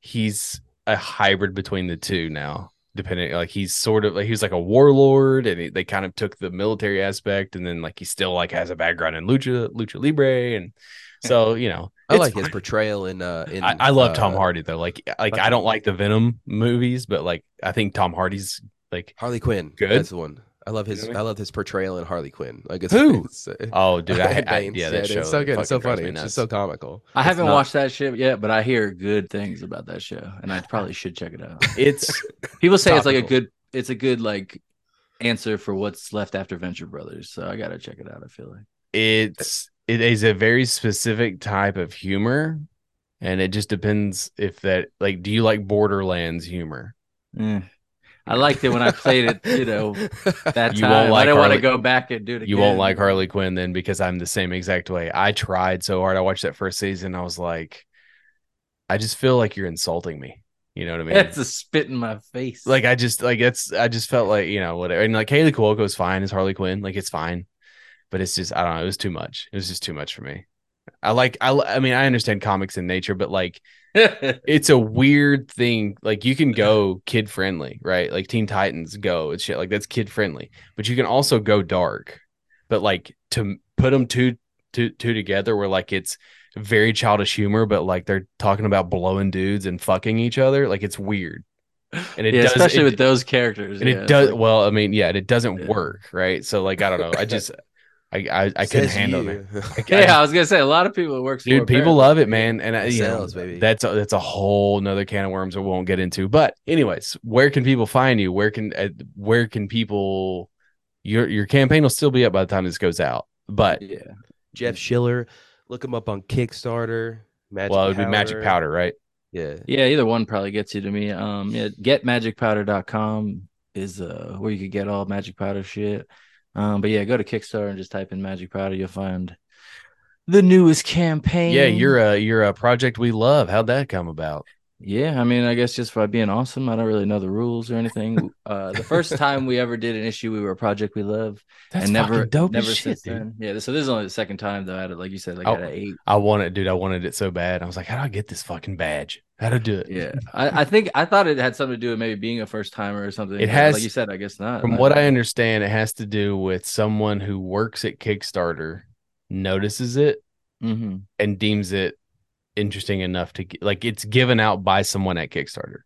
he's a hybrid between the two now. Depending, like he's sort of like he was like a warlord, and he, they kind of took the military aspect, and then like he still like has a background in lucha, lucha libre, and so you know, I like his portrayal in uh in I, I love uh, Tom Hardy though. Like, like I don't like the Venom movies, but like I think Tom Hardy's like, Harley Quinn. Good? That's the one. I love his Really? I love his portrayal in Harley Quinn. Like it's, Who? it's, uh, oh, dude, I, I Bane. yeah, that dude, show. it's so good. It's so funny. It's just so comical. I It's haven't not- watched that shit yet, but I hear good things about that show, and I probably should check it out. It's People say it's like a good, it's a good like answer for what's left after Venture Brothers. So I gotta check it out. I feel like. it's it is a very specific type of humor and it just depends if that like do you like borderlands humor Eh. I liked it when I played it. You know that You time. like I didn't want to go back and do it again. you won't like harley quinn then because i'm the same exact way i tried so hard i watched that first season i was like i just feel like you're insulting me you know what i mean It's a spit in my face. like i just like it's i just felt like you know whatever and like Kaley Cuoco's fine as harley quinn like it's fine but it's just i don't know it was too much it was just too much for me i like i i mean i understand comics in nature but like it's a weird thing. Like you can go kid friendly, right? Like Teen Titans Go and shit. Like that's kid friendly, but you can also go dark. But like to put them two, two, two together, where like it's very childish humor, but like they're talking about blowing dudes and fucking each other. Like it's weird, and it yeah, does, especially it- with those characters. and yeah, it does like- well. I mean, yeah, and it doesn't Yeah. work, right? So like I don't know. I just I I, I couldn't Says handle you. it. I- I yeah, I was gonna say a lot of people it works. for, dude people love it man and I, It you know, baby. that's a, that's a whole nother can of worms we won't get into but anyways where can people find you where can uh, where can people your your campaign will still be up by the time this goes out but Yeah, Jeff Schiller. Look him up on Kickstarter. Magic well it would be magic powder right Yeah. yeah. Either one probably gets you to me. Um, yeah, getmagicpowder.com is uh where you could get all magic powder shit. Um, but yeah, go to Kickstarter and just type in magic powder. You'll find the newest campaign. yeah you're a you're a project we love how'd that come about Yeah, I mean, I guess just by being awesome, I don't really know the rules or anything. uh, the first time we ever did an issue, we were a project we love, that's and never, dope never shit, since dude. then. Yeah, so this is only the second time though. I had it, like you said, like Oh. out of eight. I wanted it, dude I wanted it so bad I was like how do I get this fucking badge how to do it Yeah, I, I think I thought it had something to do with maybe being a first timer or something. It has- like you said, I guess not. From what I understand, it has to do with someone who works at Kickstarter notices it hmm and deems it interesting enough to like it's given out by someone at Kickstarter.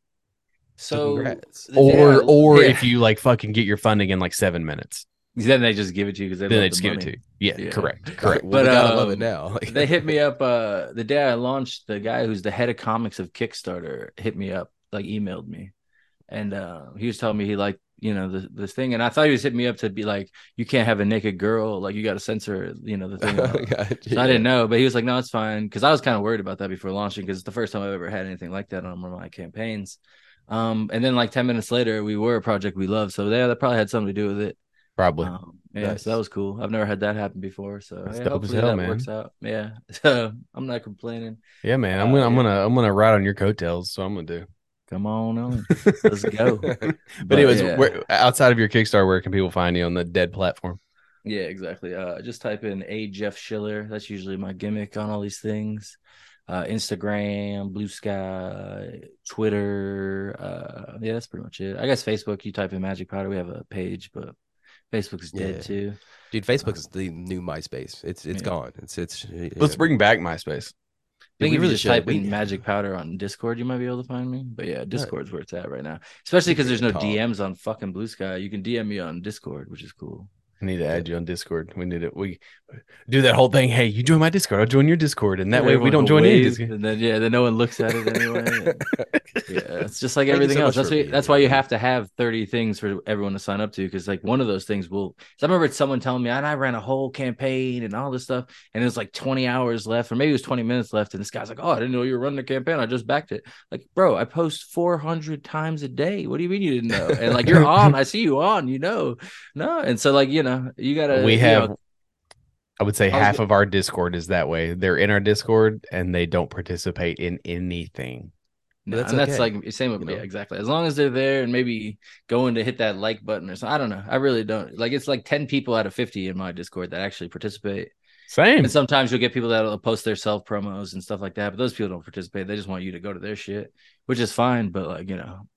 So, congrats. Or yeah, or yeah. if you like fucking get your funding in like seven minutes. Then they just give it to you because they then love they the just give it to you. Yeah, Yeah. correct, correct. Well, But, I gotta love um, it now. They hit me up uh the day I launched. The guy who's the head of comics of Kickstarter hit me up, like emailed me, and uh he was telling me he liked you know this, this thing, and I thought he was hitting me up to be like, you can't have a naked girl, like you got to censor, you know, the thing. So I didn't know, but he was like, "No, it's fine," because I was kind of worried about that before launching, because it's the first time I've ever had anything like that on one of my campaigns. Um, and then like ten minutes later, we were a project we loved, so yeah, that probably had something to do with it. Probably. Um, yeah, Nice. so that was cool. I've never had that happen before, so yeah, hopefully hell, that man. works out. Yeah, so I'm not complaining. yeah, man. I'm uh, gonna, I'm yeah. gonna, I'm gonna ride on your coattails. So I'm gonna do. Come on, on. let's go. But, anyways, yeah. where, outside of your Kickstarter, where can people find you on the Dead platform? Yeah, exactly. Uh, just type in a Jeff Schiller. That's usually my gimmick on all these things. Uh, Instagram, Bluesky, Twitter. Uh, yeah, that's pretty much it. I guess Facebook. You type in Magic Powder. We have a page, but Facebook is dead Yeah. too. Dude, Facebook is the new MySpace. It's it's Yeah. gone. It's it's. Let's bring back MySpace. I think if really you just should. type We- in Magic Powder on Discord, you might be able to find me. But yeah, Discord's where it's at right now. Especially because there's no. DMs on fucking Bluesky. You can DM me on Discord, which is cool. I need to add you on Discord. We need it. We do that whole thing. Hey, you join my Discord. I'll join your Discord, and that way we don't join any. wave, and then yeah, then no one looks at it anyway. yeah, it's just like Thank everything so else. That's why, being that's here, why you have to have 30 things for everyone to sign up to because like one of those things will. I remember someone telling me and I ran a whole campaign and all this stuff and it was like 20 hours left or maybe it was 20 minutes left and this guy's like oh I didn't know you were running a campaign I just backed it like bro I post 400 times a day what do you mean you didn't know and like you're on I see you on you know no and so like you know you gotta we you have know, I would say I was half go- of our Discord is that way. They're in our Discord and they don't participate in anything. No, that's and that's like same with you me know? exactly. As long as they're there and maybe going to hit that like button or something. I don't know. I really don't like. It's like ten people out of fifty in my Discord that actually participate. Same. And sometimes you'll get people that'll post their self promos and stuff like that. But those people don't participate. They just want you to go to their shit, which is fine. But like you know,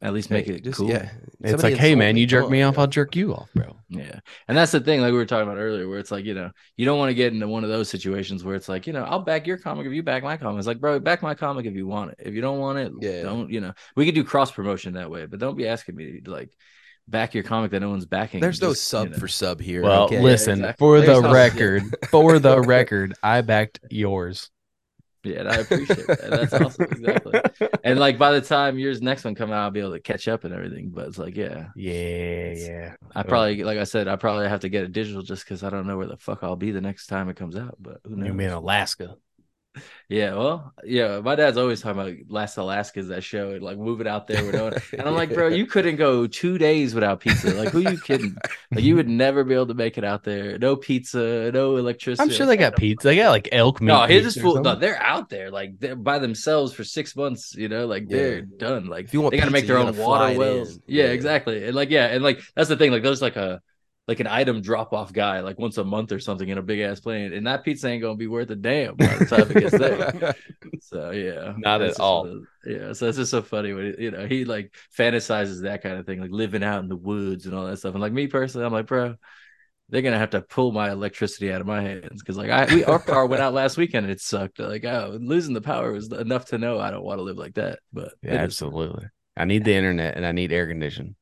at least make Hey, it just- cool. Yeah. It's Somebody like, hey man, you jerk me off, bro. I'll jerk you off, bro. Yeah. And that's the thing, like we were talking about earlier, where it's like, you know, you don't want to get into one of those situations where it's like, you know, I'll back your comic if you back my comic. It's like, bro, back my comic if you want it. If you don't want it, Yeah. don't, you know, we could do cross promotion that way, but don't be asking me to like back your comic that no one's backing. There's no Just, you sub know. for sub here. Well, okay? listen, exactly. for There's the no- record, for the record, I backed yours. Yeah, and I appreciate that. That's awesome. Exactly. And like by the time yours next one come out, I'll be able to catch up and everything. But it's like, yeah, Yeah, yeah. I probably, like I said, I probably have to get it digital just because I don't know where the fuck I'll be the next time it comes out. But who knows? You mean Alaska? Yeah, well, yeah. My dad's always talking about Last Alaskans that show and like moving out there with no. And I'm like, bro, you couldn't go two days without pizza. Like, who you kidding? Like, you would never be able to make it out there. No pizza, no electricity. I'm sure they got pizza. They got like elk meat. No, his full. No, they're out there, like they're by themselves for six months. You know, like they're done. Like If you want they got to make their own water wells. Yeah, Yeah. exactly. And like, yeah, and like that's the thing. Like, there's like a like an item drop off guy, like once a month or something in a big ass plane, and that pizza ain't gonna be worth a damn by the time it gets there. So yeah, Not at all. of- yeah, so it's just so funny when you know he like fantasizes that kind of thing, like living out in the woods and all that stuff. And like me personally, I'm like, bro, they're gonna have to pull my electricity out of my hands because like I we, our power went out last weekend and it sucked. Like oh, losing the power was enough to know I don't want to live like that. But Yeah, is- absolutely. I need the internet and I need air conditioning.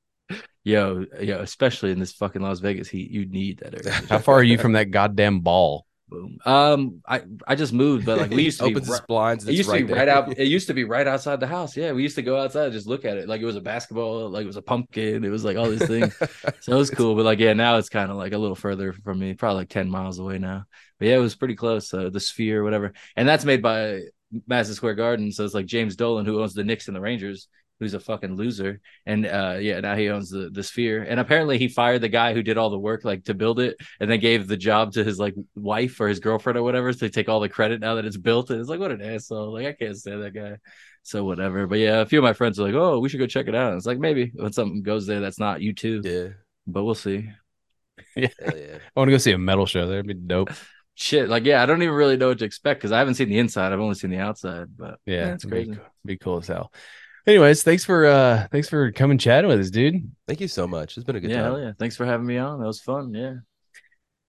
Yo, yo, especially in this fucking Las Vegas heat, you need that. air How far are you from that goddamn ball? Boom. Um, I I just moved, but like we used to be opens ri- his blinds. It it's used to be there. right out. It used to be right outside the house. Yeah, we used to go outside and just look at it like it was a basketball, like it was a pumpkin. It was like all these things. so it was cool. But like, yeah, now it's kind of like a little further from me, probably like ten miles away now. But yeah, it was pretty close. Uh, the Sphere, whatever, and that's made by Madison Square Garden. So it's like James Dolan, who owns the Knicks and the Rangers, who's a fucking loser. And uh, yeah, now he owns the the Sphere. And apparently, he fired the guy who did all the work, like to build it, and then gave the job to his like wife or his girlfriend or whatever. So they take all the credit now that it's built. And it's like, what an asshole! Like I can't stand that guy. So whatever. But yeah, a few of my friends are like, oh, we should go check it out. And it's like maybe when something goes there that's not U2, Yeah. but we'll see. Hell yeah. I want to go see a metal show. That'd be dope. Shit, like yeah, I don't even really know what to expect because I haven't seen the inside. I've only seen the outside. But Yeah, it's it'd crazy. Be, be cool as hell. Anyways, thanks for uh thanks for coming chatting with us, dude. Thank you so much. It's been a good yeah, time. hell yeah. Thanks for having me on. That was fun. Yeah.